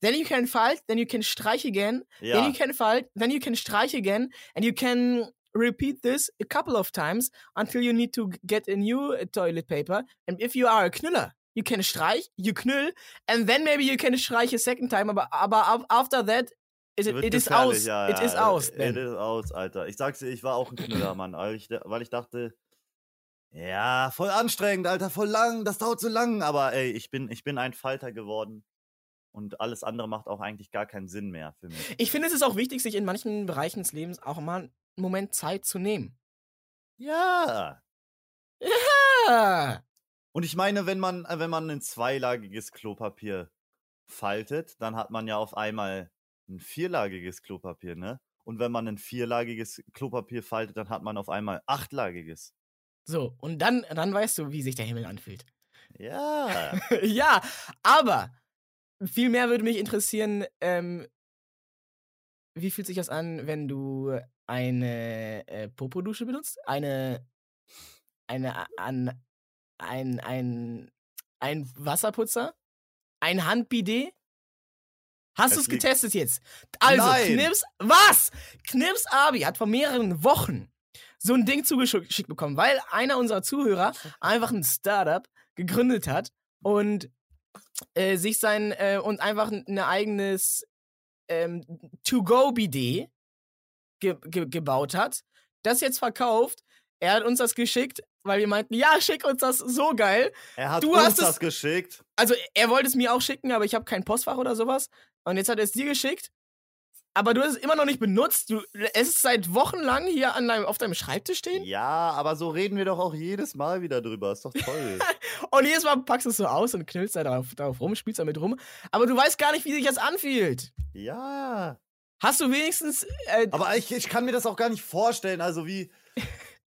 [SPEAKER 1] Then you can falt, then you can streich again. Then
[SPEAKER 3] Ja,
[SPEAKER 1] you can falt, then you can streich again, and you can repeat this a couple of times until you need to get a new uh, toilet paper. And if you are a Knüller, you can streich, you knüll, and then maybe you can streich a second time. Aber, aber af- after that, it, it is aus.
[SPEAKER 3] Ja,
[SPEAKER 1] it
[SPEAKER 3] ja,
[SPEAKER 1] is aus.
[SPEAKER 3] It
[SPEAKER 1] Then.
[SPEAKER 3] is aus, Alter. Ich sag's dir, ich war auch ein Knüller, [clears throat] Mann, weil ich, weil ich dachte, ja, voll anstrengend, Alter, voll lang, das dauert so lang. Aber ey, ich bin, ich bin ein Falter geworden. Und alles andere macht auch eigentlich gar keinen Sinn mehr für mich.
[SPEAKER 1] Ich finde, es ist auch wichtig, sich in manchen Bereichen des Lebens auch mal einen Moment Zeit zu nehmen.
[SPEAKER 3] Ja.
[SPEAKER 1] Ah, [laughs]
[SPEAKER 3] Und ich meine, wenn man, äh, wenn man ein zweilagiges Klopapier faltet, dann hat man ja auf einmal ein vierlagiges Klopapier, ne? Und wenn man ein vierlagiges Klopapier faltet, dann hat man auf einmal achtlagiges.
[SPEAKER 1] so, und dann, dann weißt du, wie sich der Himmel anfühlt.
[SPEAKER 3] Ja. [laughs]
[SPEAKER 1] ja, aber viel mehr würde mich interessieren, ähm, wie fühlt sich das an, wenn du eine äh, Popodusche benutzt? Eine, eine, an, ein, ein, ein Wasserputzer? Ein Handbidet? Hast du es getestet jetzt? Also,
[SPEAKER 3] Nein.
[SPEAKER 1] Knips, was? Knips Abi hat vor mehreren Wochen so ein Ding zugeschickt bekommen, weil einer unserer Zuhörer einfach ein Startup gegründet hat und äh, sich sein äh, und einfach ein ein eigenes ähm, To-Go-Bidet ge ge gebaut hat, das jetzt verkauft. Er hat uns das geschickt, weil wir meinten, ja, schick uns das, so geil.
[SPEAKER 3] Er hat
[SPEAKER 1] Du
[SPEAKER 3] uns
[SPEAKER 1] hast es-
[SPEAKER 3] das geschickt.
[SPEAKER 1] Also er wollte es mir auch schicken, aber ich habe kein Postfach oder sowas. Und jetzt hat er es dir geschickt. Aber du hast es immer noch nicht benutzt. Du, es ist seit Wochen lang hier an deinem, auf deinem Schreibtisch stehen.
[SPEAKER 3] Ja, aber so reden wir doch auch jedes Mal wieder drüber. Ist doch toll. [laughs]
[SPEAKER 1] Und jedes Mal packst du es so aus und knüllst da darauf, darauf rum, spielst damit rum. Aber du weißt gar nicht, wie sich das anfühlt.
[SPEAKER 3] ja.
[SPEAKER 1] Hast du wenigstens. Äh,
[SPEAKER 3] Aber ich, ich kann mir das auch gar nicht vorstellen, also wie,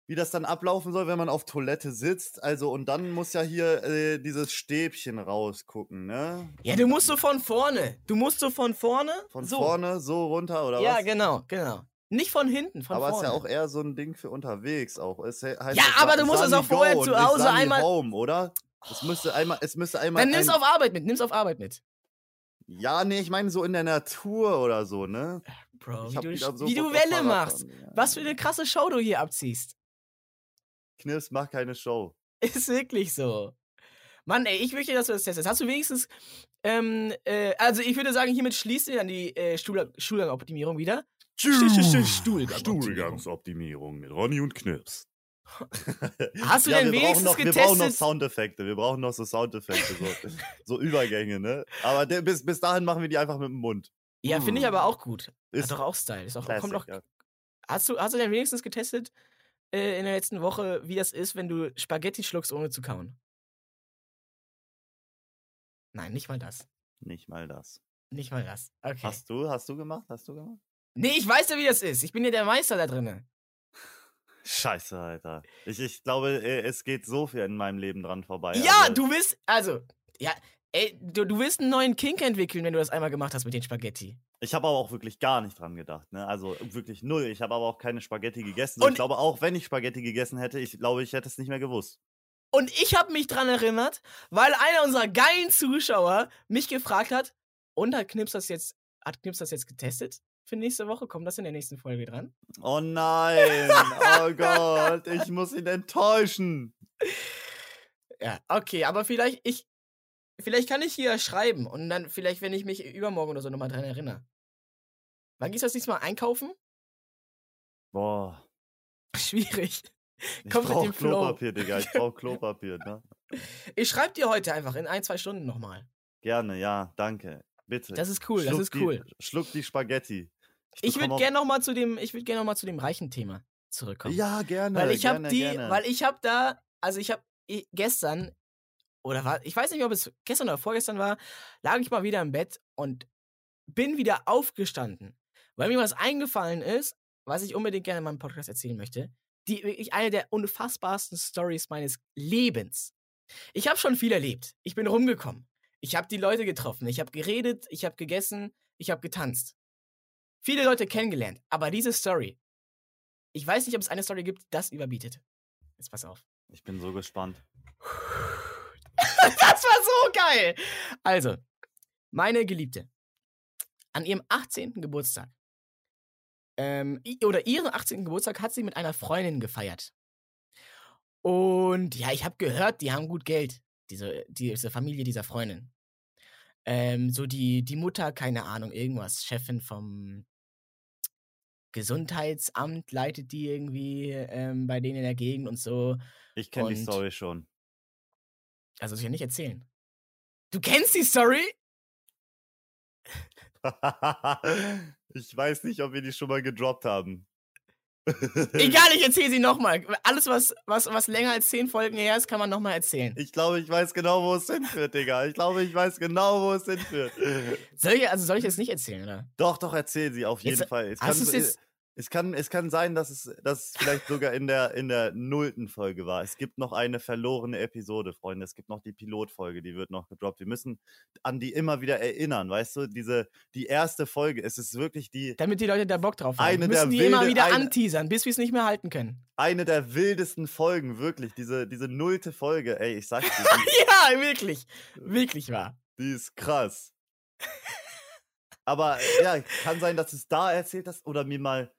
[SPEAKER 3] wie das dann ablaufen soll, wenn man auf Toilette sitzt. Also, und dann muss ja hier äh, dieses Stäbchen rausgucken, ne?
[SPEAKER 1] ja, du musst so von vorne. Du musst so von vorne.
[SPEAKER 3] Von
[SPEAKER 1] so.
[SPEAKER 3] vorne so runter oder
[SPEAKER 1] Ja,
[SPEAKER 3] was?
[SPEAKER 1] genau, genau. Nicht von hinten, von
[SPEAKER 3] aber es ist
[SPEAKER 1] vorne.
[SPEAKER 3] ja auch eher so ein Ding für unterwegs auch. Es he- heißt
[SPEAKER 1] Ja, aber du musst es auch vorher zu Hause einmal-
[SPEAKER 3] Home, oder? Es müsste einmal, es müsste einmal.
[SPEAKER 1] Dann nimm's
[SPEAKER 3] ein,
[SPEAKER 1] auf Arbeit mit, nimm's auf Arbeit mit.
[SPEAKER 3] Ja, nee, ich meine so in der Natur oder so, ne?
[SPEAKER 1] Bro, wie du,
[SPEAKER 3] so
[SPEAKER 1] wie du Welle machst.
[SPEAKER 3] ja.
[SPEAKER 1] Was für eine krasse Show du hier abziehst.
[SPEAKER 3] Knips macht keine Show.
[SPEAKER 1] Ist wirklich so. Mann, ey, ich möchte, dass du das testest. Hast du wenigstens, ähm, äh, also ich würde sagen, hiermit schließt du dann die äh, Stuhl Stuhlgangoptimierung wieder.
[SPEAKER 2] Stuhlgangsoptimierung mit Ronny und Knips. [laughs]
[SPEAKER 1] Hast du
[SPEAKER 3] ja,
[SPEAKER 1] denn wenigstens
[SPEAKER 3] noch, Wir brauchen noch
[SPEAKER 1] getestet?
[SPEAKER 3] Soundeffekte. Wir brauchen noch so Soundeffekte, so, [laughs] so Übergänge, ne? Aber der, bis, bis dahin machen wir die einfach mit dem Mund.
[SPEAKER 1] Ja, finde ich aber auch gut.
[SPEAKER 3] Ist
[SPEAKER 1] Hat doch auch Style. Ist auch,
[SPEAKER 3] Classic,
[SPEAKER 1] kommt doch,
[SPEAKER 3] ja.
[SPEAKER 1] hast, du, hast du denn wenigstens getestet äh, in der letzten Woche, wie das ist, wenn du Spaghetti schluckst, ohne zu kauen? Nein, nicht mal das.
[SPEAKER 3] Nicht mal das.
[SPEAKER 1] Nicht mal das. Okay.
[SPEAKER 3] Hast du, hast du gemacht? Hast du gemacht?
[SPEAKER 1] Nee, ich weiß ja, wie das ist. Ich bin ja der Meister da drinnen.
[SPEAKER 3] Scheiße, Alter. Ich, ich glaube, äh, es geht so viel in meinem Leben dran vorbei.
[SPEAKER 1] Ja,
[SPEAKER 3] also,
[SPEAKER 1] du willst, also, ja, ey, du, du willst einen neuen Kink entwickeln, wenn du das einmal gemacht hast mit den Spaghetti.
[SPEAKER 3] Ich habe aber auch wirklich gar nicht dran gedacht, ne? Also wirklich null. Ich habe aber auch keine Spaghetti gegessen. Und ich glaube, auch wenn ich Spaghetti gegessen hätte, ich glaube, ich hätte es nicht mehr gewusst.
[SPEAKER 1] Und ich habe mich dran erinnert, weil einer unserer geilen Zuschauer mich gefragt hat, und hat Knips das jetzt, hat Knips das jetzt getestet für nächste Woche? Kommt das in der nächsten Folge dran?
[SPEAKER 3] Oh nein! Oh [laughs] Gott, ich muss ihn enttäuschen.
[SPEAKER 1] Ja, okay, aber vielleicht, ich, vielleicht kann ich hier schreiben und dann vielleicht, wenn ich mich übermorgen oder so nochmal dran erinnere. Wann gehst du das nächste Mal einkaufen?
[SPEAKER 3] Boah.
[SPEAKER 1] Schwierig.
[SPEAKER 3] Ich
[SPEAKER 1] Kommt mit
[SPEAKER 3] brauch
[SPEAKER 1] dem Flow.
[SPEAKER 3] Klopapier, Digga. Ich brauch Klopapier, ne?
[SPEAKER 1] Ich schreib dir heute einfach in ein, zwei Stunden nochmal.
[SPEAKER 3] Gerne, ja, danke. Bitte.
[SPEAKER 1] Das ist cool, das
[SPEAKER 3] Schluck
[SPEAKER 1] ist
[SPEAKER 3] die,
[SPEAKER 1] cool.
[SPEAKER 3] Schluck die Spaghetti.
[SPEAKER 1] Ich
[SPEAKER 3] bekomm
[SPEAKER 1] würde gerne nochmal zu dem, ich würde gerne noch mal zu dem reichen Thema zurückkommen.
[SPEAKER 3] Ja, gerne.
[SPEAKER 1] weil ich habe
[SPEAKER 3] gerne,
[SPEAKER 1] die,
[SPEAKER 3] gerne.
[SPEAKER 1] weil ich habe da, also ich habe gestern oder war, ich weiß nicht, ob es gestern oder vorgestern war, lag ich mal wieder im Bett und bin wieder aufgestanden, weil mir was eingefallen ist, was ich unbedingt gerne in meinem Podcast erzählen möchte. Die wirklich eine der unfassbarsten Stories meines Lebens. Ich habe schon viel erlebt. Ich bin rumgekommen. Ich habe die Leute getroffen. Ich habe geredet. Ich habe gegessen. Ich habe getanzt. Viele Leute kennengelernt. Aber diese Story, ich weiß nicht, ob es eine Story gibt, das überbietet. Jetzt pass auf.
[SPEAKER 3] Ich bin so gespannt. [laughs]
[SPEAKER 1] das war so geil. Also, meine Geliebte, an ihrem 18. Geburtstag, ähm, oder ihren 18. Geburtstag hat sie mit einer Freundin gefeiert. Und ja, ich habe gehört, die haben gut Geld, diese, diese Familie dieser Freundin. Ähm, so die, die Mutter, keine Ahnung, irgendwas, Chefin vom Gesundheitsamt leitet die irgendwie ähm, bei denen in der Gegend und so.
[SPEAKER 3] Ich kenne die Story schon.
[SPEAKER 1] Also, ich ja nicht erzählen. Du kennst die Story? [laughs]
[SPEAKER 3] ich weiß nicht, ob wir die schon mal gedroppt haben.
[SPEAKER 1] Egal, ich [laughs] erzähle sie nochmal. Alles, was, was, was länger als zehn Folgen her ist, kann man nochmal erzählen.
[SPEAKER 3] Ich glaube, ich weiß genau, wo es hinführt, Digga. Ich glaube, ich weiß genau, wo es hinführt.
[SPEAKER 1] Soll ich, also soll ich jetzt nicht erzählen, oder?
[SPEAKER 3] Doch, doch, erzähl sie auf jeden
[SPEAKER 1] Jetzt-
[SPEAKER 3] Fall. Es
[SPEAKER 1] hast du's
[SPEAKER 3] so-
[SPEAKER 1] jetzt-
[SPEAKER 3] es, kann, es kann sein, dass es, dass es vielleicht sogar in der, in der nullten Folge war. Es gibt noch eine verlorene Episode, Freunde. Es gibt noch die Pilotfolge, die wird noch gedroppt. Wir müssen an die immer wieder erinnern, weißt du? Diese, die erste Folge, es ist wirklich die,
[SPEAKER 1] Damit die Leute da Bock drauf haben.
[SPEAKER 3] Eine
[SPEAKER 1] Wir müssen
[SPEAKER 3] der
[SPEAKER 1] die immer
[SPEAKER 3] wilde-
[SPEAKER 1] wieder
[SPEAKER 3] eine-
[SPEAKER 1] anteasern, bis wir es nicht mehr halten können.
[SPEAKER 3] eine der wildesten Folgen, wirklich. Diese, diese nullte Folge, ey, ich sag's dir, [laughs]
[SPEAKER 1] Ja, wirklich. Wirklich wahr.
[SPEAKER 3] die ist krass. Aber ja, kann sein, dass du es da erzählt hast oder mir mal,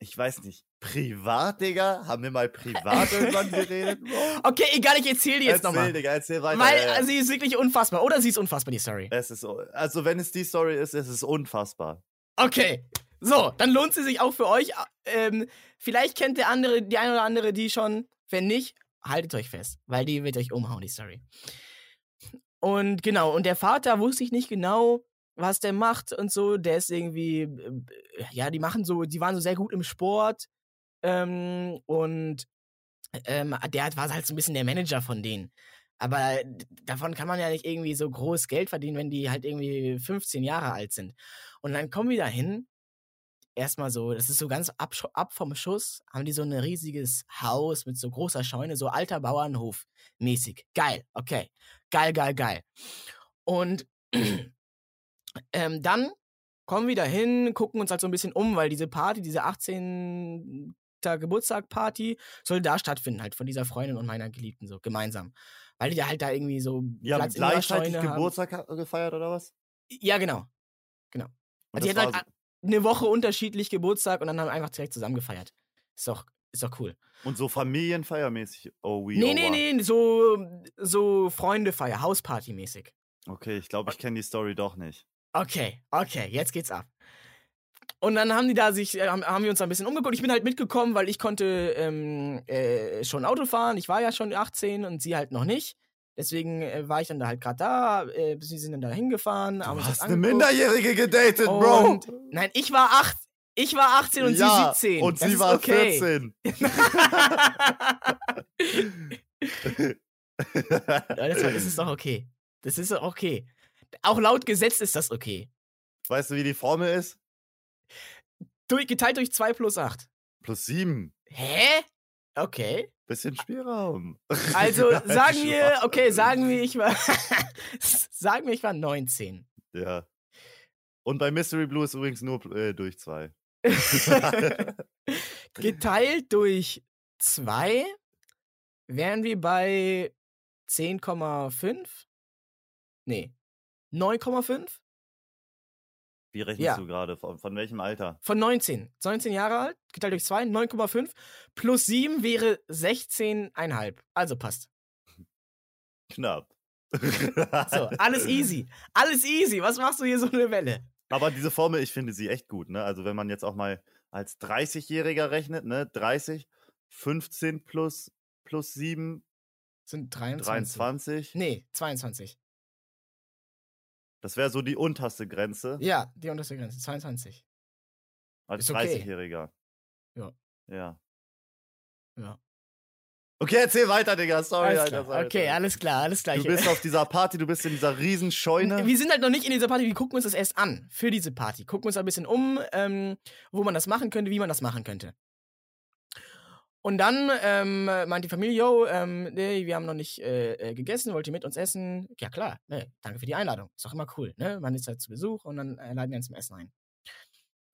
[SPEAKER 3] ich weiß nicht, privat, Digga? Haben wir mal privat irgendwann geredet? Bro?
[SPEAKER 1] Okay, egal, ich erzähle die jetzt
[SPEAKER 3] erzähl,
[SPEAKER 1] nochmal.
[SPEAKER 3] Digga, erzähl weiter.
[SPEAKER 1] Weil
[SPEAKER 3] ja,
[SPEAKER 1] also, sie ist wirklich unfassbar. Oder sie ist unfassbar, die Story.
[SPEAKER 3] es ist, so- also wenn es die Story ist, es ist unfassbar.
[SPEAKER 1] Okay. So, dann lohnt sie sich auch für euch. Ähm, vielleicht kennt der andere, die eine oder andere die schon. Wenn nicht, haltet euch fest, weil die wird euch umhauen, die Story. Und genau, und der Vater wusste ich nicht genau, was der macht und so. Der ist irgendwie, äh, ja, die machen so, die waren so sehr gut im Sport. Ähm, und ähm, der war halt so ein bisschen der Manager von denen. Aber davon kann man ja nicht irgendwie so groß Geld verdienen, wenn die halt irgendwie 15 Jahre alt sind. Und dann kommen wir da hin. Erstmal so, das ist so ganz ab, ab vom Schuss, haben die so ein riesiges Haus mit so großer Scheune, so alter Bauernhof mäßig. Geil, okay. Geil, geil, geil. Und ähm, dann kommen wir da hin, gucken uns halt so ein bisschen um, weil diese Party, diese 18. Geburtstag-Party soll da stattfinden, halt von dieser Freundin und meiner Geliebten, so gemeinsam. Weil die da halt da irgendwie so
[SPEAKER 3] haben
[SPEAKER 1] Platz
[SPEAKER 3] gleichzeitig
[SPEAKER 1] haben.
[SPEAKER 3] Geburtstag ha- gefeiert oder was?
[SPEAKER 1] Ja, genau. Genau.
[SPEAKER 3] Und
[SPEAKER 1] Also die
[SPEAKER 3] war
[SPEAKER 1] halt eine Woche unterschiedlich Geburtstag und dann haben wir einfach direkt zusammen gefeiert. Ist doch, ist doch cool.
[SPEAKER 3] und so familienfeiermäßig. Oh, we
[SPEAKER 1] Nee,
[SPEAKER 3] oh,
[SPEAKER 1] nee, nee, so, so Freundefeier, Hausparty-mäßig.
[SPEAKER 3] Okay, ich glaube, ich kenne die Story doch nicht.
[SPEAKER 1] Okay, okay, jetzt geht's ab. Und dann haben die da sich, äh, haben, wir uns da ein bisschen umgeguckt. Ich bin halt mitgekommen, weil ich konnte ähm, äh, schon Auto fahren. Ich war ja schon 18 und sie halt noch nicht. Deswegen äh, war ich dann da halt gerade da. Äh, sie sind dann da hingefahren.
[SPEAKER 3] Du hast eine. Minderjährige gedatet, Bro!
[SPEAKER 1] Und, nein, ich war 8. Ich war 18 und
[SPEAKER 3] ja,
[SPEAKER 1] sie 17.
[SPEAKER 3] Und
[SPEAKER 1] Das
[SPEAKER 3] sie war
[SPEAKER 1] okay.
[SPEAKER 3] 14. [laughs] [laughs]
[SPEAKER 1] Ja, das, war- das ist doch okay. Das ist doch okay. Auch laut Gesetz ist das okay.
[SPEAKER 3] Weißt du, wie die Formel ist?
[SPEAKER 1] Durch, geteilt durch 2 plus 8.
[SPEAKER 3] Plus 7.
[SPEAKER 1] Hä? Okay.
[SPEAKER 3] Bisschen Spielraum. [laughs]
[SPEAKER 1] Also sagen wir, okay, sagen wir, ich war. [laughs] sagen wir, ich war 19.
[SPEAKER 3] Ja. Und bei Mystery Blue ist übrigens nur äh, durch 2. [laughs]
[SPEAKER 1] Geteilt durch 2 wären wir bei 10,5? Nee. 9,5?
[SPEAKER 3] Wie rechnest
[SPEAKER 1] Ja.
[SPEAKER 3] du gerade? Von, von welchem Alter?
[SPEAKER 1] Von 19. 19 Jahre alt, geteilt durch 2, 9,5. Plus 7 wäre 16,5. Also passt.
[SPEAKER 3] Knapp. [laughs]
[SPEAKER 1] So, alles easy. Alles easy. Was machst du hier so eine Welle?
[SPEAKER 3] Aber diese Formel, ich finde sie echt gut, ne? Also wenn man jetzt auch mal als 30-Jähriger rechnet, ne? 30, 15 plus, plus 7,
[SPEAKER 1] Sind 23.
[SPEAKER 3] 23.
[SPEAKER 1] Nee, 22.
[SPEAKER 3] Das wäre so die unterste Grenze
[SPEAKER 1] Ja, die unterste Grenze. 22.
[SPEAKER 3] als
[SPEAKER 1] okay.
[SPEAKER 3] 30-Jähriger.
[SPEAKER 1] Ja.
[SPEAKER 3] Ja.
[SPEAKER 1] Ja.
[SPEAKER 3] Okay, erzähl weiter, Digga. Sorry,
[SPEAKER 1] Alles
[SPEAKER 3] Alter. sorry,
[SPEAKER 1] Okay, alles klar, alles klar.
[SPEAKER 3] Du bist auf dieser Party, du bist in dieser riesen Scheune.
[SPEAKER 1] Wir sind halt noch nicht in dieser Party, wir gucken uns das erst an für diese Party. Gucken uns ein bisschen um, ähm, wo man das machen könnte, wie man das machen könnte. Und dann ähm, meint die Familie, yo, ähm, nee, wir haben noch nicht äh, äh, gegessen, wollt ihr mit uns essen? Ja klar, ne, danke für die Einladung. Ist doch immer cool, ne? Man ist halt zu Besuch und dann äh, laden wir uns zum Essen ein.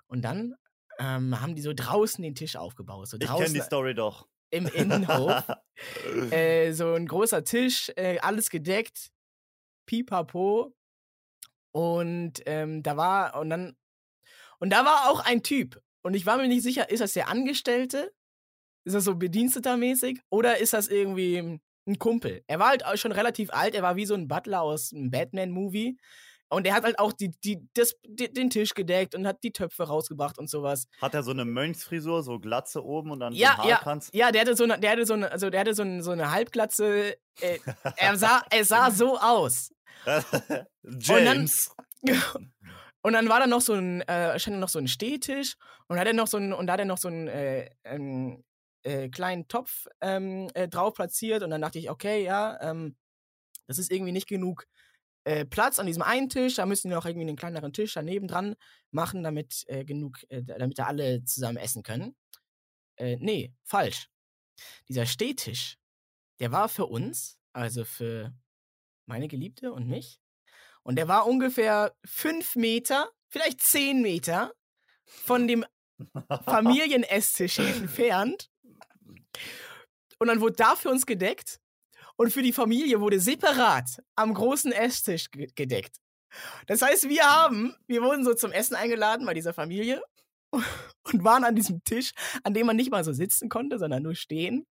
[SPEAKER 1] Und dann ähm, haben die so draußen den Tisch aufgebaut. So
[SPEAKER 3] ich
[SPEAKER 1] draußen
[SPEAKER 3] kenne die Story doch.
[SPEAKER 1] im [laughs] Innenhof. äh, [laughs] so ein großer Tisch, äh, alles gedeckt, pipapo. Und ähm, da war, und dann, und da war auch ein Typ. Und ich war mir nicht sicher, ist das der Angestellte? Ist das so Bediensteter-mäßig? Oder ist das irgendwie ein Kumpel? Er war halt auch schon relativ alt, er war wie so ein Butler aus einem Batman-Movie. Und er hat halt auch die, die, das, die, den Tisch gedeckt und hat die Töpfe rausgebracht und sowas.
[SPEAKER 3] Hat er so eine Mönchsfrisur, so Glatze oben und dann
[SPEAKER 1] Ja,
[SPEAKER 3] so ein
[SPEAKER 1] ja,
[SPEAKER 3] Haarkranz?
[SPEAKER 1] ja, der hatte so eine, der hatte so eine, also der hatte so eine, so eine Halbglatze. Äh, er sah, er sah [laughs] so aus.
[SPEAKER 3] James. [laughs]
[SPEAKER 1] Und dann war da noch so ein, äh, stand noch so ein Stehtisch und hat er noch so ein, und da hat er noch so einen äh, ähm, äh, kleinen Topf ähm, äh, drauf platziert und dann dachte ich, okay, ja, ähm, das ist irgendwie nicht genug äh, Platz an diesem einen Tisch, da müssen wir noch irgendwie einen kleineren Tisch daneben dran machen, damit äh, genug, äh, damit da alle zusammen essen können. Nee, falsch. Dieser Stehtisch, der war für uns, also für meine Geliebte und mich, und der war ungefähr fünf Meter, vielleicht zehn Meter von dem [laughs] Familienesstisch [laughs] entfernt. Und dann wurde da für uns gedeckt. Und für die Familie wurde separat am großen Esstisch ge- gedeckt. Das heißt, wir haben, wir wurden so zum Essen eingeladen bei dieser Familie [laughs] und waren an diesem Tisch, an dem man nicht mal so sitzen konnte, sondern nur stehen.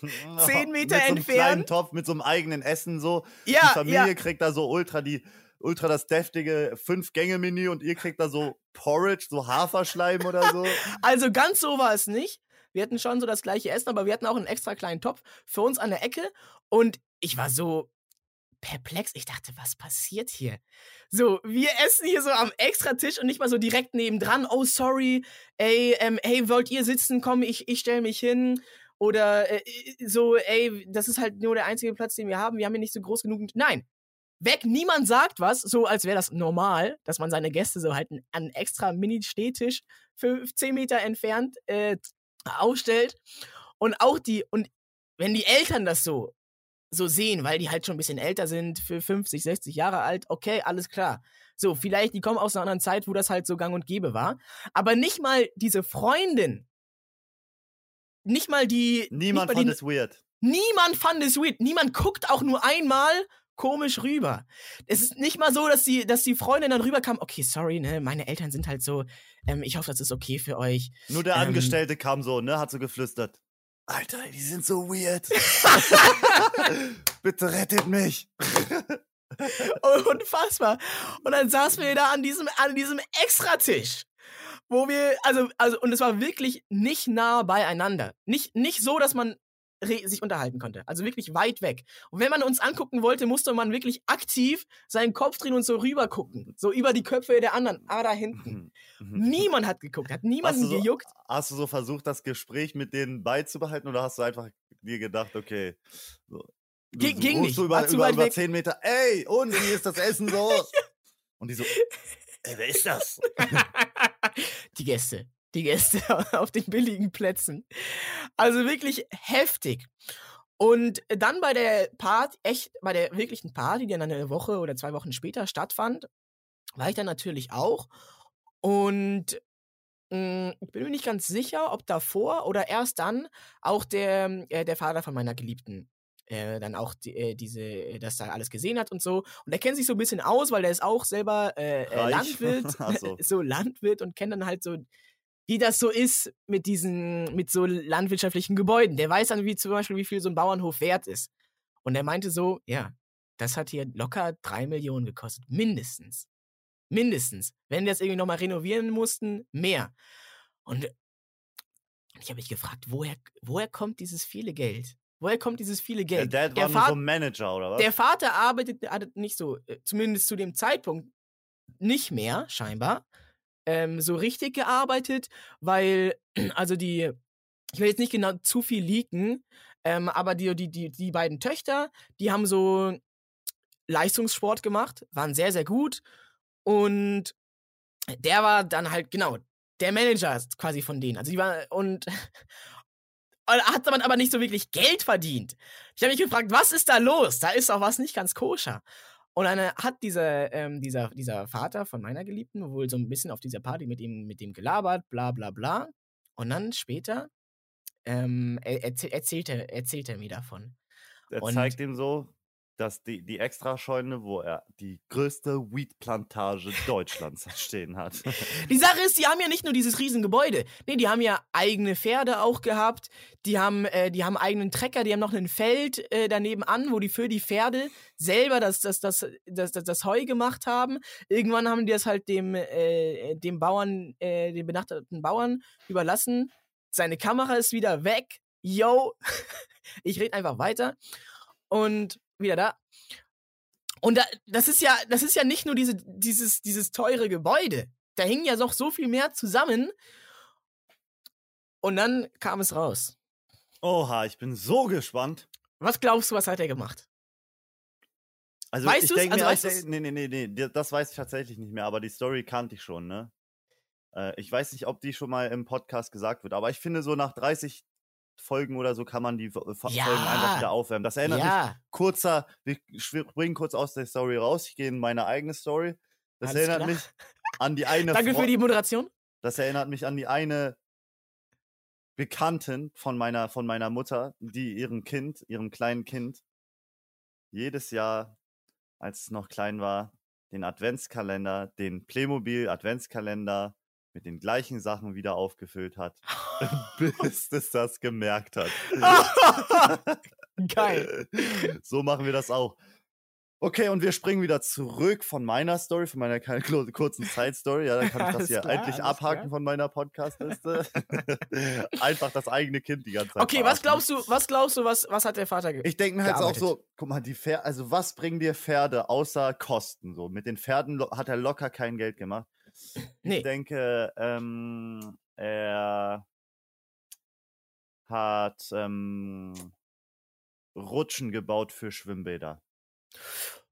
[SPEAKER 1] [laughs] zehn Meter
[SPEAKER 3] mit so einem kleinen
[SPEAKER 1] entfernt.
[SPEAKER 3] Topf, mit so einem eigenen Essen so. die
[SPEAKER 1] Ja,
[SPEAKER 3] Familie
[SPEAKER 1] ja,
[SPEAKER 3] kriegt da so ultra die ultra das deftige Fünf-Gänge-Menü und ihr kriegt da so Porridge, so Haferschleim oder so. [laughs]
[SPEAKER 1] Also ganz so war es nicht. Wir hatten schon so das gleiche Essen, aber wir hatten auch einen extra kleinen Topf für uns an der Ecke. Und ich war so perplex. Ich dachte, was passiert hier? So, wir essen hier so am extra Tisch und nicht mal so direkt nebendran. Oh, sorry. Ey, ähm, hey, wollt ihr sitzen? Komm, ich, ich stelle mich hin. Oder äh, so, ey, das ist halt nur der einzige Platz, den wir haben. Wir haben hier nicht so groß genug. Nein. Weg, niemand sagt was, so als wäre das normal, dass man seine Gäste so halt an extra Mini-Stehtisch 15 Meter entfernt äh, aufstellt. Und auch die, und wenn die Eltern das so, so sehen, weil die halt schon ein bisschen älter sind, für 50, 60 Jahre alt, okay, alles klar. So, vielleicht, die kommen aus einer anderen Zeit, wo das halt so gang und gäbe war. Aber nicht mal diese Freundin, nicht mal die.
[SPEAKER 3] Niemand
[SPEAKER 1] nicht mal
[SPEAKER 3] fand
[SPEAKER 1] die,
[SPEAKER 3] es weird.
[SPEAKER 1] Niemand fand es weird. Niemand guckt auch nur einmal komisch rüber. Es ist nicht mal so, dass die, dass die Freundin dann rüberkam, okay, sorry, ne, meine Eltern sind halt so, ähm, ich hoffe, das ist okay für euch.
[SPEAKER 3] Nur der
[SPEAKER 1] Ähm.
[SPEAKER 3] Angestellte kam so, ne, hat so geflüstert. Alter, die sind so weird. [laughs] Bitte rettet mich. [laughs]
[SPEAKER 1] Unfassbar. Und dann saßen wir da an diesem, an diesem Extratisch. Wo wir, also, also, und es war wirklich nicht nah beieinander. Nicht, nicht so, dass man sich unterhalten konnte. Also wirklich weit weg. Und wenn man uns angucken wollte, musste man wirklich aktiv seinen Kopf drehen und so rüber gucken. So über die Köpfe der anderen. Ah, da hinten. Niemand hat geguckt, hat niemanden
[SPEAKER 3] Hast so-
[SPEAKER 1] gejuckt.
[SPEAKER 3] Hast du so versucht, das Gespräch mit denen beizubehalten oder hast du einfach dir gedacht, okay, so. Du,
[SPEAKER 1] Ging- nicht,
[SPEAKER 3] Du
[SPEAKER 1] war
[SPEAKER 3] über,
[SPEAKER 1] zu
[SPEAKER 3] über, über
[SPEAKER 1] weg.
[SPEAKER 3] 10 Meter, ey, und wie ist das Essen [laughs] so? Und die so, [laughs] Ey, wer ist das?
[SPEAKER 1] die Gäste. Die Gäste [laughs] auf den billigen Plätzen. Also wirklich heftig. Und dann bei der Party, echt, bei der wirklichen Party, die dann eine Woche oder zwei Wochen später stattfand, war ich dann natürlich auch. Und mh, ich bin mir nicht ganz sicher, ob davor oder erst dann auch der, äh, der Vater von meiner Geliebten äh, dann auch die, äh, diese, das da alles gesehen hat und so. Und er kennt sich so ein bisschen aus, weil er ist auch selber äh, äh. Landwirt, [laughs]
[SPEAKER 3] so. [laughs]
[SPEAKER 1] so Landwirt und kennt dann halt so, wie das so ist mit diesen, mit so landwirtschaftlichen Gebäuden. Der weiß dann, wie zum Beispiel, wie viel so ein Bauernhof wert ist. Und er meinte so, ja, das hat hier locker drei Millionen gekostet. Mindestens. Mindestens. Wenn wir das irgendwie nochmal renovieren mussten, mehr. Und ich habe mich gefragt, woher, woher kommt dieses viele Geld? Woher kommt dieses viele
[SPEAKER 3] Der
[SPEAKER 1] Geld?
[SPEAKER 3] Dad
[SPEAKER 1] der,
[SPEAKER 3] war so ein Manager, oder was?
[SPEAKER 1] der Vater arbeitet, arbeitet nicht so, äh, zumindest zu dem Zeitpunkt nicht mehr, scheinbar, ähm, so richtig gearbeitet, weil, [clears throat] also die, ich will jetzt nicht genau zu viel leaken, ähm, aber die, die, die, die beiden Töchter, die haben so Leistungssport gemacht, waren sehr, sehr gut und der war dann halt, genau, der Manager quasi von denen. Also die war, [laughs] und hat man aber nicht so wirklich Geld verdient. Ich habe mich gefragt, was ist da los? Da ist doch was nicht ganz koscher. Und dann äh, hat dieser, ähm, dieser, dieser Vater von meiner Geliebten wohl so ein bisschen auf dieser Party mit ihm, mit ihm gelabert, bla bla bla. Und dann später ähm, er, erzähl, erzählt, er, erzählt er mir davon.
[SPEAKER 3] Er
[SPEAKER 1] und-
[SPEAKER 3] zeigt ihm so, dass die, die Extrascheune, wo er die größte Weed-Plantage Deutschlands [laughs] stehen hat.
[SPEAKER 1] Die Sache ist, die haben ja nicht nur dieses Riesengebäude. Nee, die haben ja eigene Pferde auch gehabt. Die haben, äh, die haben eigenen Trecker, die haben noch ein Feld äh, daneben an, wo die für die Pferde selber das, das, das, das, das, das Heu gemacht haben. Irgendwann haben die das halt dem, äh, dem Bauern, äh, dem benachteten Bauern überlassen. Seine Kamera ist wieder weg. Yo, [laughs] ich rede einfach weiter. Und wieder da. Und da, das ist ja, das ist ja nicht nur diese, dieses, dieses teure Gebäude. Da hing ja noch so viel mehr zusammen. Und dann kam es raus.
[SPEAKER 3] Oha, ich bin so gespannt.
[SPEAKER 1] Was glaubst du, was hat er gemacht?
[SPEAKER 3] Also
[SPEAKER 1] Weißt
[SPEAKER 3] ich denke
[SPEAKER 1] Also
[SPEAKER 3] mir,
[SPEAKER 1] weißt
[SPEAKER 3] ich nee, nee, nee, nee, das weiß ich tatsächlich nicht mehr, aber die Story kannte ich schon, ne? Äh, ich weiß nicht, ob die schon mal im Podcast gesagt wird, aber ich finde, so nach 30 Folgen oder so kann man die Fo- Fo-
[SPEAKER 1] Ja.
[SPEAKER 3] Folgen einfach wieder aufwärmen. Das erinnert mich
[SPEAKER 1] ja,
[SPEAKER 3] kurzer, wir springen kurz aus der Story raus, ich gehe in meine eigene Story. Das
[SPEAKER 1] Alles
[SPEAKER 3] erinnert
[SPEAKER 1] klar.
[SPEAKER 3] mich an die eine [laughs]
[SPEAKER 1] danke
[SPEAKER 3] Fro-
[SPEAKER 1] für die Moderation.
[SPEAKER 3] Das erinnert mich an die eine Bekannten von meiner, von meiner Mutter, die ihrem Kind, ihrem kleinen Kind, jedes Jahr, als es noch klein war, den Adventskalender, den Playmobil Adventskalender mit den gleichen Sachen wieder aufgefüllt hat, [laughs] [laughs] bis es das gemerkt hat.
[SPEAKER 1] Geil. [laughs]
[SPEAKER 3] So machen wir das auch. Okay, und wir springen wieder zurück von meiner Story, von meiner kurzen Side-Story. Ja, dann kann ich das hier
[SPEAKER 1] klar,
[SPEAKER 3] endlich abhaken
[SPEAKER 1] klar.
[SPEAKER 3] von meiner Podcast-Liste. Einfach das eigene Kind die ganze Zeit.
[SPEAKER 1] Okay, was glaubst du, was glaubst du, was, was hat der Vater ge
[SPEAKER 3] Ich denke mir halt auch so, guck mal, die Pferde, also was bringen dir Pferde außer Kosten? So, mit den Pferden hat er locker kein Geld gemacht.
[SPEAKER 1] Nee.
[SPEAKER 3] Ich denke, ähm, er hat ähm, Rutschen gebaut für Schwimmbäder.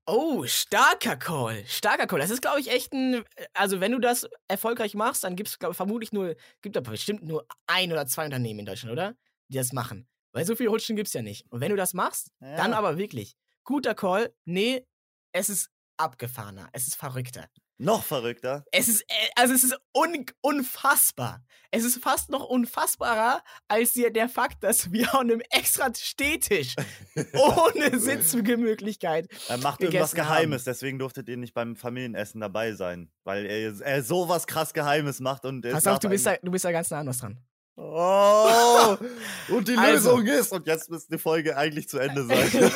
[SPEAKER 1] Oh, starker Call. Starker Call. Das ist, glaube ich, echt ein. Also, wenn du das erfolgreich machst, dann gibt es, glaube ich, vermutlich nur. Gibt da bestimmt nur ein oder zwei Unternehmen in Deutschland, oder? Die das machen. Weil so viel Rutschen gibt es ja nicht. Und wenn du das machst, dann
[SPEAKER 3] Ja.
[SPEAKER 1] aber wirklich. Guter Call. Nee, es ist abgefahrener. Es ist verrückter.
[SPEAKER 3] Noch verrückter.
[SPEAKER 1] Es ist, äh, also es ist un unfassbar. Es ist fast noch unfassbarer als der, Fakt, dass wir [laughs] an einem extra Stehtisch [laughs] ohne Sitzgemöglichkeit
[SPEAKER 3] Er macht irgendwas Geheimes, deswegen durftet ihr nicht beim Familienessen dabei sein. Weil er, er sowas kraß Geheimes macht und
[SPEAKER 1] Pass auf, du bist, da, du bist da ganz nah an was dran.
[SPEAKER 3] Oh! Und die [laughs]
[SPEAKER 1] Also.
[SPEAKER 3] Lösung ist, und jetzt müsste die Folge eigentlich zu Ende sein.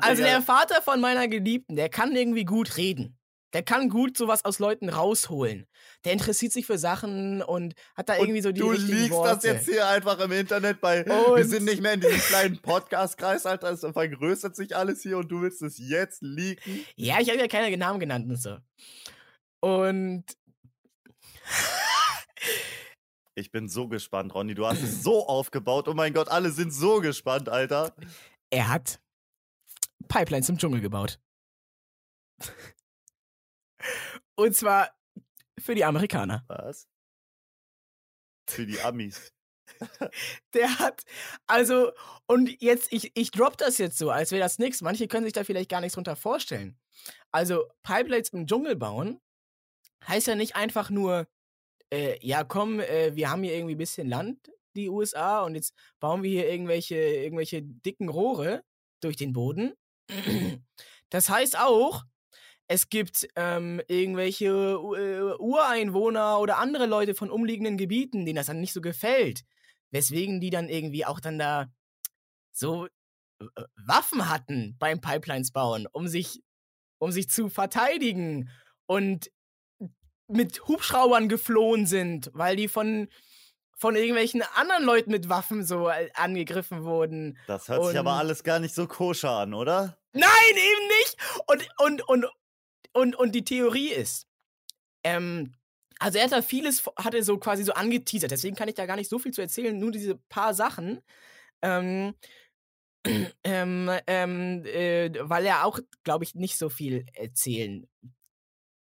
[SPEAKER 1] Also der Vater von meiner Geliebten, der kann irgendwie gut reden. Der kann gut sowas aus Leuten rausholen. Der interessiert sich für Sachen und hat da
[SPEAKER 3] Und
[SPEAKER 1] irgendwie so die
[SPEAKER 3] du liegst
[SPEAKER 1] Worte.
[SPEAKER 3] das jetzt hier einfach im Internet bei. wir
[SPEAKER 1] Und-
[SPEAKER 3] sind nicht mehr in diesem kleinen Podcast-Kreis, Alter. Es vergrößert sich alles hier und du willst es jetzt leaken.
[SPEAKER 1] Ja, ich habe ja keine Namen genannt und so. Und
[SPEAKER 3] Ich bin so gespannt, Ronny. Du hast es so aufgebaut. Oh mein Gott, alle sind so gespannt, Alter.
[SPEAKER 1] er hat Pipelines im Dschungel gebaut. Und zwar für die Amerikaner.
[SPEAKER 3] Was? Für die Amis. [laughs]
[SPEAKER 1] Der hat, also, und jetzt, ich, ich drop das jetzt so, als wäre das nichts. Manche können sich da vielleicht gar nichts drunter vorstellen. Also, Pipelines im Dschungel bauen heißt ja nicht einfach nur, äh, ja, komm, äh, wir haben hier irgendwie ein bisschen Land, die USA, und jetzt bauen wir hier irgendwelche, irgendwelche dicken Rohre durch den Boden. Das heißt auch, es gibt ähm, irgendwelche äh, Ureinwohner oder andere Leute von umliegenden Gebieten, denen das dann nicht so gefällt. Weswegen die dann irgendwie auch dann da so äh, Waffen hatten beim Pipelines bauen, um sich, um sich zu verteidigen und mit Hubschraubern geflohen sind, weil die von, von irgendwelchen anderen Leuten mit Waffen so äh, angegriffen wurden.
[SPEAKER 3] Das hört sich aber
[SPEAKER 1] Und-
[SPEAKER 3] alles gar nicht so koscher an, oder?
[SPEAKER 1] Nein, eben nicht. Und, und, und, und, und die Theorie ist, ähm, also er hat da vieles, vo- hatte so quasi so angeteasert, deswegen kann ich da gar nicht so viel zu erzählen, nur diese paar Sachen. Ähm, [clears throat] ähm, ähm, äh, weil er auch, glaube ich, nicht so viel erzählen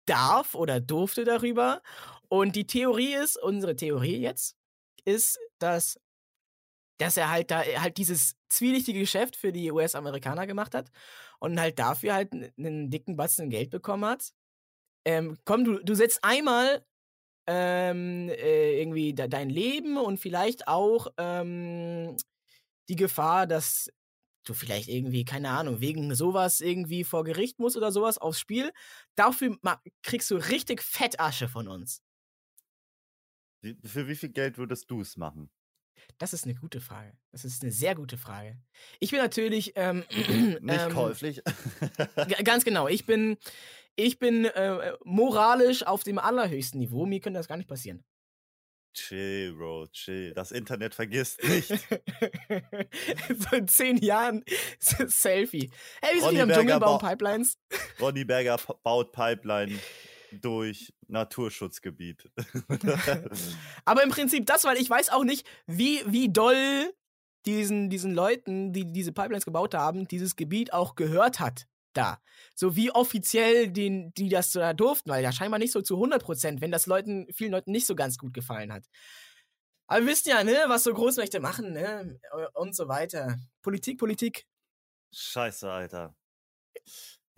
[SPEAKER 1] darf oder durfte darüber. Und die Theorie ist, unsere Theorie jetzt, ist, dass, dass er halt da halt dieses zwielichtige Geschäft für die US-Amerikaner gemacht hat und halt dafür halt einen dicken Batzen Geld bekommen hat. Ähm, komm, du, du setzt einmal ähm, äh, irgendwie de dein Leben und vielleicht auch ähm, die Gefahr, dass du vielleicht irgendwie, keine Ahnung, wegen sowas irgendwie vor Gericht musst oder sowas aufs Spiel. Dafür kriegst du richtig Fettasche von uns.
[SPEAKER 3] Für wie viel Geld würdest du es machen?
[SPEAKER 1] Das ist eine gute Frage. Das ist eine sehr gute Frage. Ich bin natürlich ähm,
[SPEAKER 3] Nicht [clears throat]
[SPEAKER 1] ähm,
[SPEAKER 3] käuflich. [laughs]
[SPEAKER 1] Ganz genau. Ich bin, ich bin äh, moralisch auf dem allerhöchsten Niveau. Mir könnte das gar nicht passieren.
[SPEAKER 3] chill, Bro, chill. Das Internet vergisst nicht. [laughs]
[SPEAKER 1] so in zehn Jahren Selfie. Hey, wir sind
[SPEAKER 3] Ronny
[SPEAKER 1] wieder im
[SPEAKER 3] Berger
[SPEAKER 1] Dschungel, bauen
[SPEAKER 3] bau-
[SPEAKER 1] Pipelines.
[SPEAKER 3] Ronny Berger baut Pipeline durch Naturschutzgebiet. [laughs]
[SPEAKER 1] Aber im Prinzip das, weil ich weiß auch nicht, wie, wie doll diesen, diesen Leuten, die diese Pipelines gebaut haben, dieses Gebiet auch gehört hat. Da. So wie offiziell die, die das da durften, weil ja scheinbar nicht so zu 100 Prozent, wenn das Leuten, vielen Leuten nicht so ganz gut gefallen hat. Aber wir wissen ja, ne, was so Großmächte machen, ne, und so weiter. Politik, Politik.
[SPEAKER 3] Scheiße, Alter.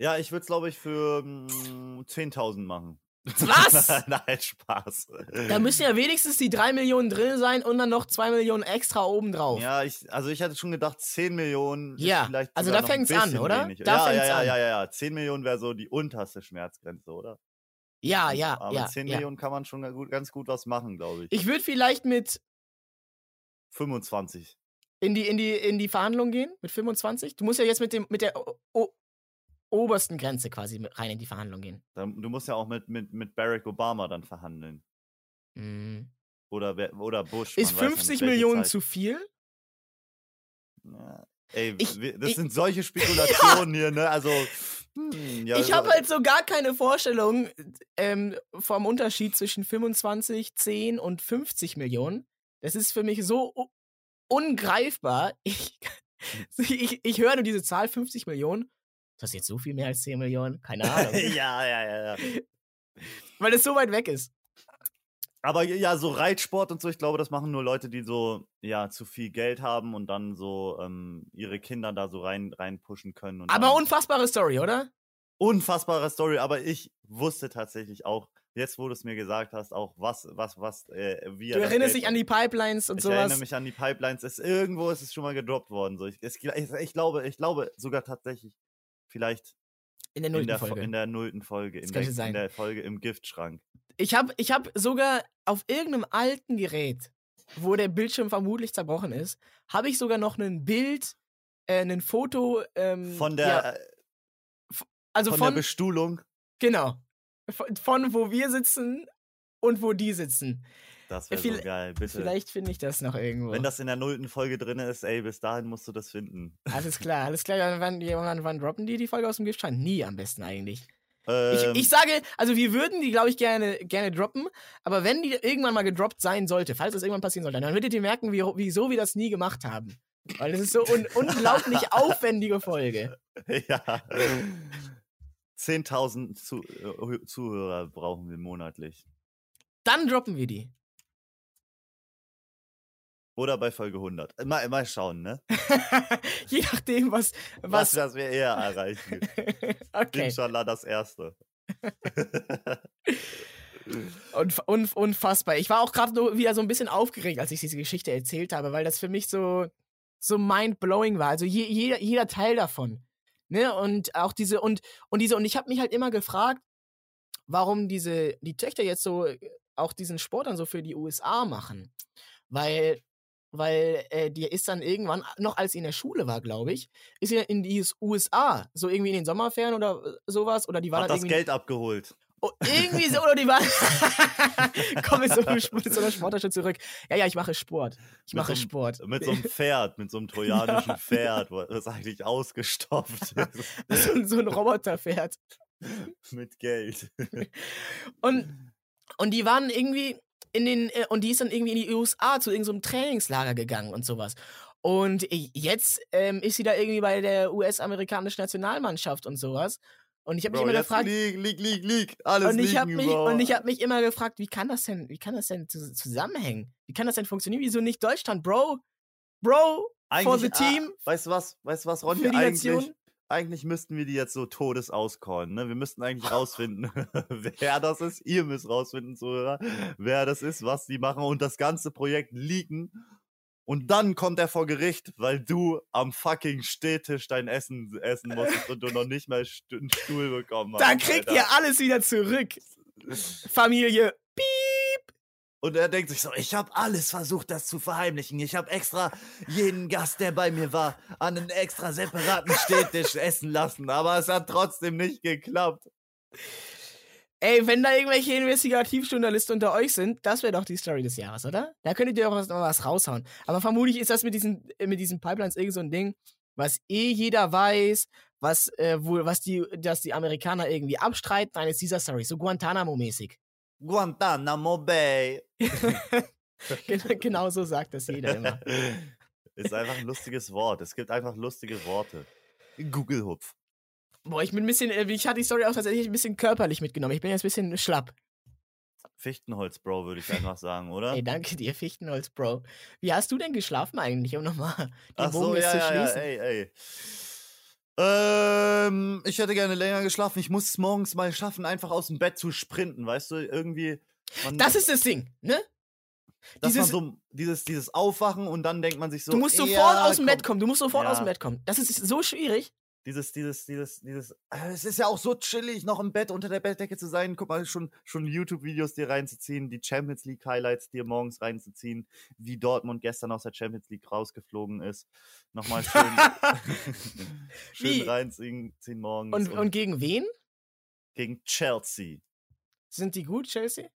[SPEAKER 3] Ja, ich würde es, glaube ich, für mm, 10.000 machen.
[SPEAKER 1] Was? [laughs]
[SPEAKER 3] Nein, Spaß.
[SPEAKER 1] Da müssen ja wenigstens die 3 Millionen drin sein und dann noch 2 Millionen extra obendrauf.
[SPEAKER 3] Ja, ich, also ich hatte schon gedacht, 10 Millionen.
[SPEAKER 1] Ja,
[SPEAKER 3] vielleicht
[SPEAKER 1] also da
[SPEAKER 3] ein
[SPEAKER 1] fängt's an, oder?
[SPEAKER 3] wenig.
[SPEAKER 1] Da
[SPEAKER 3] ja,
[SPEAKER 1] fängt's
[SPEAKER 3] ja,
[SPEAKER 1] an.
[SPEAKER 3] ja, ja, ja. 10 Millionen wäre so die unterste Schmerzgrenze, oder?
[SPEAKER 1] ja, ja.
[SPEAKER 3] Aber
[SPEAKER 1] ja,
[SPEAKER 3] mit 10
[SPEAKER 1] ja.
[SPEAKER 3] Millionen kann man schon ganz gut was machen, glaube ich.
[SPEAKER 1] Ich würde vielleicht mit
[SPEAKER 3] 25.
[SPEAKER 1] in die, in die, in die Verhandlung gehen mit 25? Du musst ja jetzt mit, dem, mit der obersten Grenze quasi rein in die Verhandlung gehen.
[SPEAKER 3] Du musst ja auch mit, mit, mit Barack Obama dann verhandeln.
[SPEAKER 1] Mhm.
[SPEAKER 3] Oder, oder Bush.
[SPEAKER 1] Ist
[SPEAKER 3] man weiß ja nicht,
[SPEAKER 1] 50
[SPEAKER 3] welche
[SPEAKER 1] Millionen zu viel?
[SPEAKER 3] Ja, ey,
[SPEAKER 1] Ich-
[SPEAKER 3] das
[SPEAKER 1] ich-
[SPEAKER 3] sind [laughs] solche Spekulationen hier, ne? Also. hm, ja,
[SPEAKER 1] ich habe
[SPEAKER 3] so-
[SPEAKER 1] halt so gar keine Vorstellung ähm, vom Unterschied zwischen 25, 10 und 50 Millionen. Das ist für mich so ungreifbar. Ich, [laughs] ich, ich höre nur diese Zahl 50 Millionen. Ist das jetzt so viel mehr als 10 Millionen? Keine [laughs] Ahnung.
[SPEAKER 3] ja, ja, ja, ja.
[SPEAKER 1] Weil es so weit weg ist.
[SPEAKER 3] Aber ja, so Reitsport und so, ich glaube, das machen nur Leute, die so, ja, zu viel Geld haben und dann so ähm, ihre Kinder da so rein, reinpushen können. Und
[SPEAKER 1] Aber unfassbare Story, oder?
[SPEAKER 3] unfassbare Story, aber ich wusste tatsächlich auch, jetzt wo du es mir gesagt hast, auch was, was, was, äh, wie
[SPEAKER 1] Du erinnerst dich an die Pipelines und
[SPEAKER 3] Ich
[SPEAKER 1] sowas.
[SPEAKER 3] erinnere mich an die Pipelines. Es, irgendwo ist es schon mal gedroppt worden. So. Ich, es, ich, ich, glaube, ich glaube sogar tatsächlich, vielleicht
[SPEAKER 1] in der nullten Folge.
[SPEAKER 3] in der nullten Folge, in der, in der Folge im Giftschrank.
[SPEAKER 1] Ich habe ich hab sogar auf irgendeinem alten Gerät, wo der Bildschirm vermutlich zerbrochen ist, habe ich sogar noch ein Bild, äh, ein Foto. Ähm,
[SPEAKER 3] Von der,
[SPEAKER 1] ja,
[SPEAKER 3] äh,
[SPEAKER 1] also
[SPEAKER 3] von,
[SPEAKER 1] von,
[SPEAKER 3] der Bestuhlung.
[SPEAKER 1] genau. Von, von wo wir sitzen und wo die sitzen.
[SPEAKER 3] Das wäre so geil, bitte.
[SPEAKER 1] Vielleicht finde ich das noch irgendwo.
[SPEAKER 3] Wenn das in der nullten Folge drin ist, ey, bis dahin musst du das finden.
[SPEAKER 1] alles klar, alles klar. Wann, wann, wann droppen die die Folge aus dem Giftschrank? Nie am besten eigentlich.
[SPEAKER 3] Ähm,
[SPEAKER 1] Ich, ich sage, also wir würden die, glaube ich, gerne, gerne droppen, aber wenn die irgendwann mal gedroppt sein sollte, falls das irgendwann passieren sollte, dann würdet ihr merken, wie, wieso wir das nie gemacht haben. Weil das ist so un [laughs] unglaublich aufwendige Folge.
[SPEAKER 3] ja. 10.000 zu, äh, Zuhörer brauchen wir monatlich.
[SPEAKER 1] Dann droppen wir die.
[SPEAKER 3] Oder bei Folge 100. Mal, mal schauen, ne? [laughs]
[SPEAKER 1] Je nachdem, was.
[SPEAKER 3] Was,
[SPEAKER 1] was
[SPEAKER 3] was wir eher erreichen. [laughs]
[SPEAKER 1] okay.
[SPEAKER 3] Inshallah das erste. [laughs]
[SPEAKER 1] Unf un unfassbar. Ich war auch gerade wieder so ein bisschen aufgeregt, als ich diese Geschichte erzählt habe, weil das für mich so, so mind-blowing war. Also je, jeder, jeder Teil davon. Ne? Und auch diese, und, und diese, und ich habe mich halt immer gefragt, warum diese, die Töchter jetzt so äh, auch diesen Sport dann so für die USA machen. Weil, weil äh, die ist dann irgendwann, noch als sie in der Schule war, glaube ich, ist sie in die USA, so irgendwie in den Sommerferien oder äh, sowas, oder die war
[SPEAKER 3] Hat
[SPEAKER 1] dann
[SPEAKER 3] das. Geld abgeholt.
[SPEAKER 1] Oh, irgendwie so, oder die war. [laughs] Komm mit so einer Sporttasche zurück. Ja, ja, ich mache Sport. Ich
[SPEAKER 3] Mit
[SPEAKER 1] mache
[SPEAKER 3] so einem-
[SPEAKER 1] Sport.
[SPEAKER 3] Mit so [laughs] einem Pferd, mit so einem trojanischen Pferd, das eigentlich ausgestopft [laughs] ist.
[SPEAKER 1] so, so ein Roboterpferd.
[SPEAKER 3] mit Geld.
[SPEAKER 1] Und, und die waren irgendwie in den. äh, Und die ist dann irgendwie in die USA zu irgendeinem Trainingslager gegangen und sowas. Und jetzt ähm, ist sie da irgendwie bei der US-amerikanischen Nationalmannschaft und sowas. Und ich habe mich immer gefragt.
[SPEAKER 3] lieg, lieg, lieg, lieg. Alles
[SPEAKER 1] Und ich habe mich,
[SPEAKER 3] Bro.
[SPEAKER 1] und ich hab mich immer gefragt, wie kann das denn, wie kann das denn zus- zusammenhängen? Wie kann das denn funktionieren? Wieso nicht Deutschland, Bro? Bro, for the
[SPEAKER 3] Eigentlich-
[SPEAKER 1] team,
[SPEAKER 3] Ah, weißt du was, weißt du was, Ronny? Eigentlich,
[SPEAKER 1] Nation.
[SPEAKER 3] Eigentlich müssten wir die jetzt so todes auscallen, ne? Wir müssten eigentlich [laughs] rausfinden, [laughs] wer das ist. Ihr müsst rausfinden, Zuhörer, wer das ist, was die machen und das ganze Projekt liegen. Und dann kommt er vor Gericht, weil du am fucking Stehtisch dein Essen essen musstest und du noch nicht mal einen Stuhl bekommen hast.
[SPEAKER 1] Da kriegt
[SPEAKER 3] Alter.
[SPEAKER 1] ihr alles wieder zurück. Familie.
[SPEAKER 3] Und er denkt sich so, ich habe alles versucht, das zu verheimlichen. Ich habe extra jeden Gast, der bei mir war, an einen extra separaten Stehtisch essen lassen. Aber es hat trotzdem nicht geklappt.
[SPEAKER 1] Ey, wenn da irgendwelche Investigativjournalisten unter euch sind, das wäre doch die Story des Jahres, oder? Da könntet ihr auch was, was raushauen. Aber vermutlich ist das mit diesen, äh, mit diesen Pipelines irgend so ein Ding, was eh jeder weiß, was, äh, wohl, was die, dass die Amerikaner irgendwie abstreiten, eines dieser Stories, so Guantanamo-mäßig.
[SPEAKER 3] Guantanamo Bay. [laughs]
[SPEAKER 1] Gen- genau so sagt das jeder immer. [laughs]
[SPEAKER 3] Ist einfach ein lustiges Wort. Es gibt einfach lustige Worte. Google-Hupf.
[SPEAKER 1] Boah, ich bin ein bisschen, äh, ich hatte die Story auch tatsächlich ein bisschen körperlich mitgenommen. Ich bin jetzt ein bisschen schlapp.
[SPEAKER 3] Fichtenholz, Bro, würde ich einfach sagen, oder?
[SPEAKER 1] Ey, danke dir, Fichtenholz, Bro. Wie hast du denn geschlafen eigentlich, um nochmal den
[SPEAKER 3] Ach
[SPEAKER 1] Bogen
[SPEAKER 3] so, ja,
[SPEAKER 1] zu
[SPEAKER 3] ja, ja,
[SPEAKER 1] schließen?
[SPEAKER 3] ey, ey. Ähm, ich hätte gerne länger geschlafen. Ich muss es morgens mal schaffen, einfach aus dem Bett zu sprinten, weißt du? Irgendwie.
[SPEAKER 1] Das ist das Ding, ne?
[SPEAKER 3] dass
[SPEAKER 1] dieses-
[SPEAKER 3] man so dieses, dieses Aufwachen und dann denkt man sich so.
[SPEAKER 1] du musst sofort
[SPEAKER 3] ja,
[SPEAKER 1] aus dem Bett
[SPEAKER 3] komm,
[SPEAKER 1] kommen. Du musst sofort aus dem
[SPEAKER 3] Ja.
[SPEAKER 1] Bett kommen. Das ist so schwierig.
[SPEAKER 3] Dieses, dieses, dieses, dieses. äh, Es ist ja auch so chillig, noch im Bett unter der Bettdecke zu sein. Guck mal, schon, schon YouTube-Videos dir reinzuziehen, die Champions League-Highlights dir morgens reinzuziehen, wie Dortmund gestern aus der Champions League rausgeflogen ist. Nochmal schön, [laughs] schön
[SPEAKER 1] Wie?
[SPEAKER 3] reinziehen ziehen morgens.
[SPEAKER 1] Und, und gegen wen?
[SPEAKER 3] gegen Chelsea.
[SPEAKER 1] Sind die gut, Chelsea?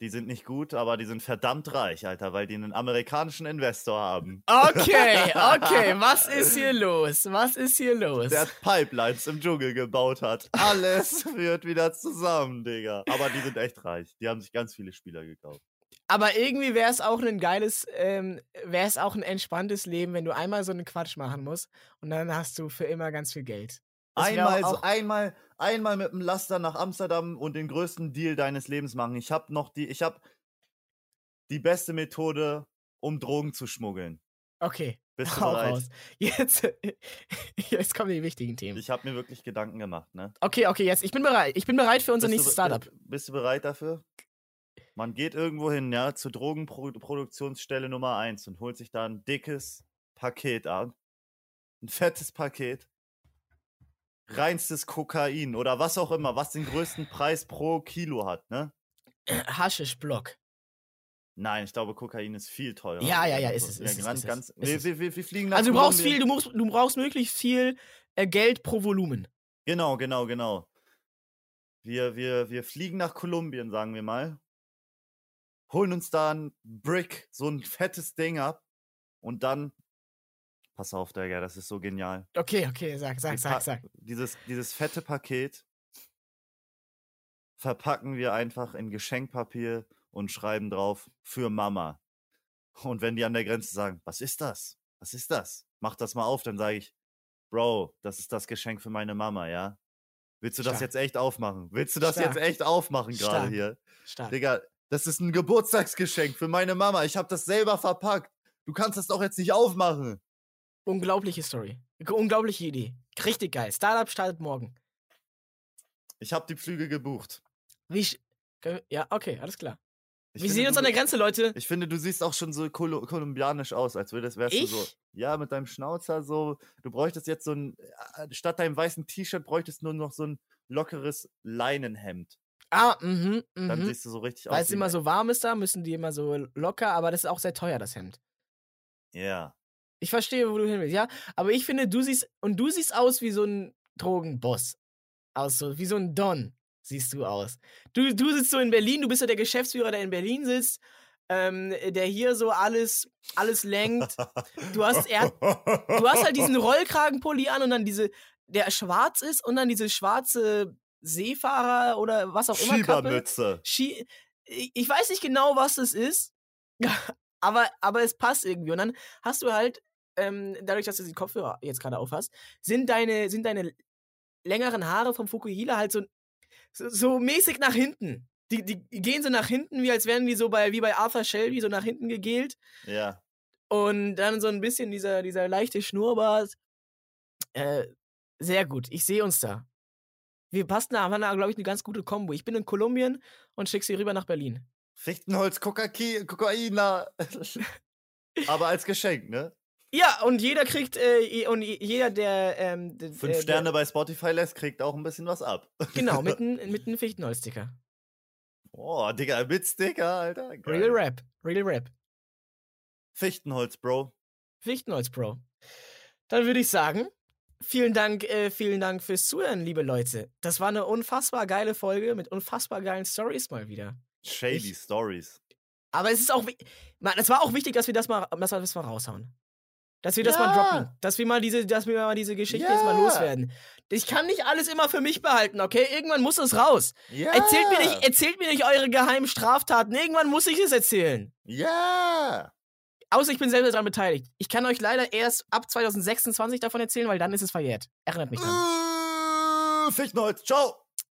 [SPEAKER 3] Die sind nicht gut, aber die sind verdammt reich, Alter, weil die einen amerikanischen Investor haben.
[SPEAKER 1] Okay, okay. [laughs] Was ist hier los? Was ist hier los?
[SPEAKER 3] Der Pipelines im Dschungel gebaut hat. Alles [laughs] führt wieder zusammen, Digga. Aber die sind echt reich. Die haben sich ganz viele Spieler gekauft.
[SPEAKER 1] Aber irgendwie wäre es auch ein geiles, ähm, wäre es auch ein entspanntes Leben, wenn du einmal so einen Quatsch machen musst und dann hast du für immer ganz viel Geld.
[SPEAKER 3] Einmal, so,
[SPEAKER 1] auch-
[SPEAKER 3] einmal, einmal mit dem Laster nach Amsterdam und den größten Deal deines Lebens machen. Ich habe noch die, ich habe die beste Methode, um Drogen zu schmuggeln.
[SPEAKER 1] Okay,
[SPEAKER 3] Bist du bereit?
[SPEAKER 1] raus. Jetzt, [laughs] jetzt kommen die wichtigen Themen.
[SPEAKER 3] Ich habe mir wirklich Gedanken gemacht, ne?
[SPEAKER 1] Okay, okay, jetzt. Ich bin bereit. Ich bin bereit für unser
[SPEAKER 3] Bist
[SPEAKER 1] nächstes Startup.
[SPEAKER 3] äh, Bist du bereit dafür? Man geht irgendwo hin, ja, zur Drogenproduktionsstelle Nummer 1 und holt sich da ein dickes Paket an. Ein fettes Paket. Reinstes Kokain oder was auch immer, was den größten Preis pro Kilo hat, ne?
[SPEAKER 1] Haschisch-Block.
[SPEAKER 3] Nein, ich glaube, Kokain ist viel teurer.
[SPEAKER 1] Ja, ja, ja, ist es, ist
[SPEAKER 3] ganz,
[SPEAKER 1] es,
[SPEAKER 3] ganz,
[SPEAKER 1] ist
[SPEAKER 3] wir,
[SPEAKER 1] es.
[SPEAKER 3] wir, wir, wir fliegen nach
[SPEAKER 1] Also du brauchst
[SPEAKER 3] Kolumbien.
[SPEAKER 1] viel, du, musst, du brauchst möglichst viel äh, Geld pro Volumen.
[SPEAKER 3] Genau, genau, genau. Wir, wir, wir fliegen nach Kolumbien, sagen wir mal. Holen uns da ein Brick, so ein fettes Ding ab. Und dann. Pass auf, Digga, das ist so genial.
[SPEAKER 1] Okay, okay, sag, sag, sag, sag.
[SPEAKER 3] Dieses, dieses fette Paket verpacken wir einfach in Geschenkpapier und schreiben drauf für Mama. Und wenn die an der Grenze sagen, was ist das? Was ist das? Mach das mal auf, dann sage ich, Bro, das ist das Geschenk für meine Mama, ja? Willst du das
[SPEAKER 1] Stark.
[SPEAKER 3] jetzt echt aufmachen? Willst du das
[SPEAKER 1] Stark.
[SPEAKER 3] jetzt echt aufmachen gerade hier?
[SPEAKER 1] Stark.
[SPEAKER 3] Digga, das ist ein Geburtstagsgeschenk für meine Mama. Ich habe das selber verpackt. Du kannst das doch jetzt nicht aufmachen.
[SPEAKER 1] Unglaubliche Story. Unglaubliche Idee. Richtig geil. Startup startet morgen.
[SPEAKER 3] Ich habe die Flüge gebucht.
[SPEAKER 1] Wie Ja, okay, alles klar.
[SPEAKER 3] Ich
[SPEAKER 1] wir
[SPEAKER 3] finde,
[SPEAKER 1] sehen uns
[SPEAKER 3] du-
[SPEAKER 1] an der Grenze, Leute.
[SPEAKER 3] Ich finde, du siehst auch schon so kolo kolumbianisch aus, als würdest wärst du so.
[SPEAKER 1] Ich?
[SPEAKER 3] Ja, mit deinem Schnauzer so. Du bräuchtest jetzt so ein. äh, Statt deinem weißen T-Shirt bräuchtest du nur noch so ein lockeres Leinenhemd.
[SPEAKER 1] Ah, mhm,
[SPEAKER 3] Dann
[SPEAKER 1] mhm.
[SPEAKER 3] siehst du so richtig
[SPEAKER 1] Weil
[SPEAKER 3] aus.
[SPEAKER 1] es
[SPEAKER 3] wie
[SPEAKER 1] immer so warm ist da, müssen die immer so locker, aber das ist auch sehr teuer, das Hemd.
[SPEAKER 3] Ja.
[SPEAKER 1] Ich verstehe, wo du hin willst, ja. Aber ich finde, du siehst, und du siehst aus wie so ein Drogenboss. Aus so, wie so ein Don siehst du aus. Du, du sitzt so in Berlin, du bist ja der Geschäftsführer, der in Berlin sitzt, ähm, der hier so alles, alles lenkt. Du hast, er, du hast halt diesen Rollkragenpulli an und dann diese, der schwarz ist und dann diese schwarze Seefahrer oder was auch immer.
[SPEAKER 3] Schiebermütze.
[SPEAKER 1] Ski ich ich weiß nicht genau, was es ist, [laughs] aber, aber es passt irgendwie. Und dann hast du halt, ähm, dadurch, dass du die Kopfhörer jetzt gerade aufhast, sind deine, sind deine längeren Haare vom Fukuhila halt so, so, so mäßig nach hinten. Die, die gehen so nach hinten, wie als wären die so bei, wie bei Arthur Shelby, so nach hinten gegelt.
[SPEAKER 3] Ja.
[SPEAKER 1] Und dann so ein bisschen dieser, dieser leichte Schnurrbart. Äh, sehr gut. Ich sehe uns da. Wir passen da, haben da, glaube ich, eine ganz gute Kombo. Ich bin in Kolumbien und schick sie rüber nach Berlin.
[SPEAKER 3] Fichtenholz, Kokaina. [laughs] Aber als Geschenk, ne?
[SPEAKER 1] Ja, und jeder kriegt, äh, und je- jeder, der. Ähm,
[SPEAKER 3] Fünf
[SPEAKER 1] äh,
[SPEAKER 3] Sterne bei Spotify lässt, kriegt auch ein bisschen was ab.
[SPEAKER 1] Der, genau, [laughs] mit einem mit Fichtenholz-Sticker.
[SPEAKER 3] Oh, Digga, mit Sticker, Alter. Geil.
[SPEAKER 1] Real Rap. Real Rap.
[SPEAKER 3] Fichtenholz, Bro.
[SPEAKER 1] Fichtenholz, Bro. Dann würde ich sagen, vielen Dank, äh, vielen Dank fürs Zuhören, liebe Leute. Das war eine unfassbar geile Folge mit unfassbar geilen Stories mal wieder.
[SPEAKER 3] Shady
[SPEAKER 1] Ich-
[SPEAKER 3] Stories.
[SPEAKER 1] Aber es ist auch, Mann, es war auch wichtig, dass wir das mal, dass wir das mal raushauen. Dass wir das mal
[SPEAKER 3] Ja.
[SPEAKER 1] droppen. Dass wir mal diese, dass wir mal diese Geschichte jetzt mal
[SPEAKER 3] Ja.
[SPEAKER 1] loswerden. Ich kann nicht alles immer für mich behalten, okay? Irgendwann muss es raus.
[SPEAKER 3] Ja.
[SPEAKER 1] Erzählt mir nicht, erzählt mir nicht eure geheimen Straftaten. Irgendwann muss ich es erzählen.
[SPEAKER 3] Ja.
[SPEAKER 1] Außer ich bin selber daran beteiligt. Ich kann euch leider erst ab 2026 davon erzählen, weil dann ist es verjährt. Erinnert mich dran.
[SPEAKER 3] Äh, ciao.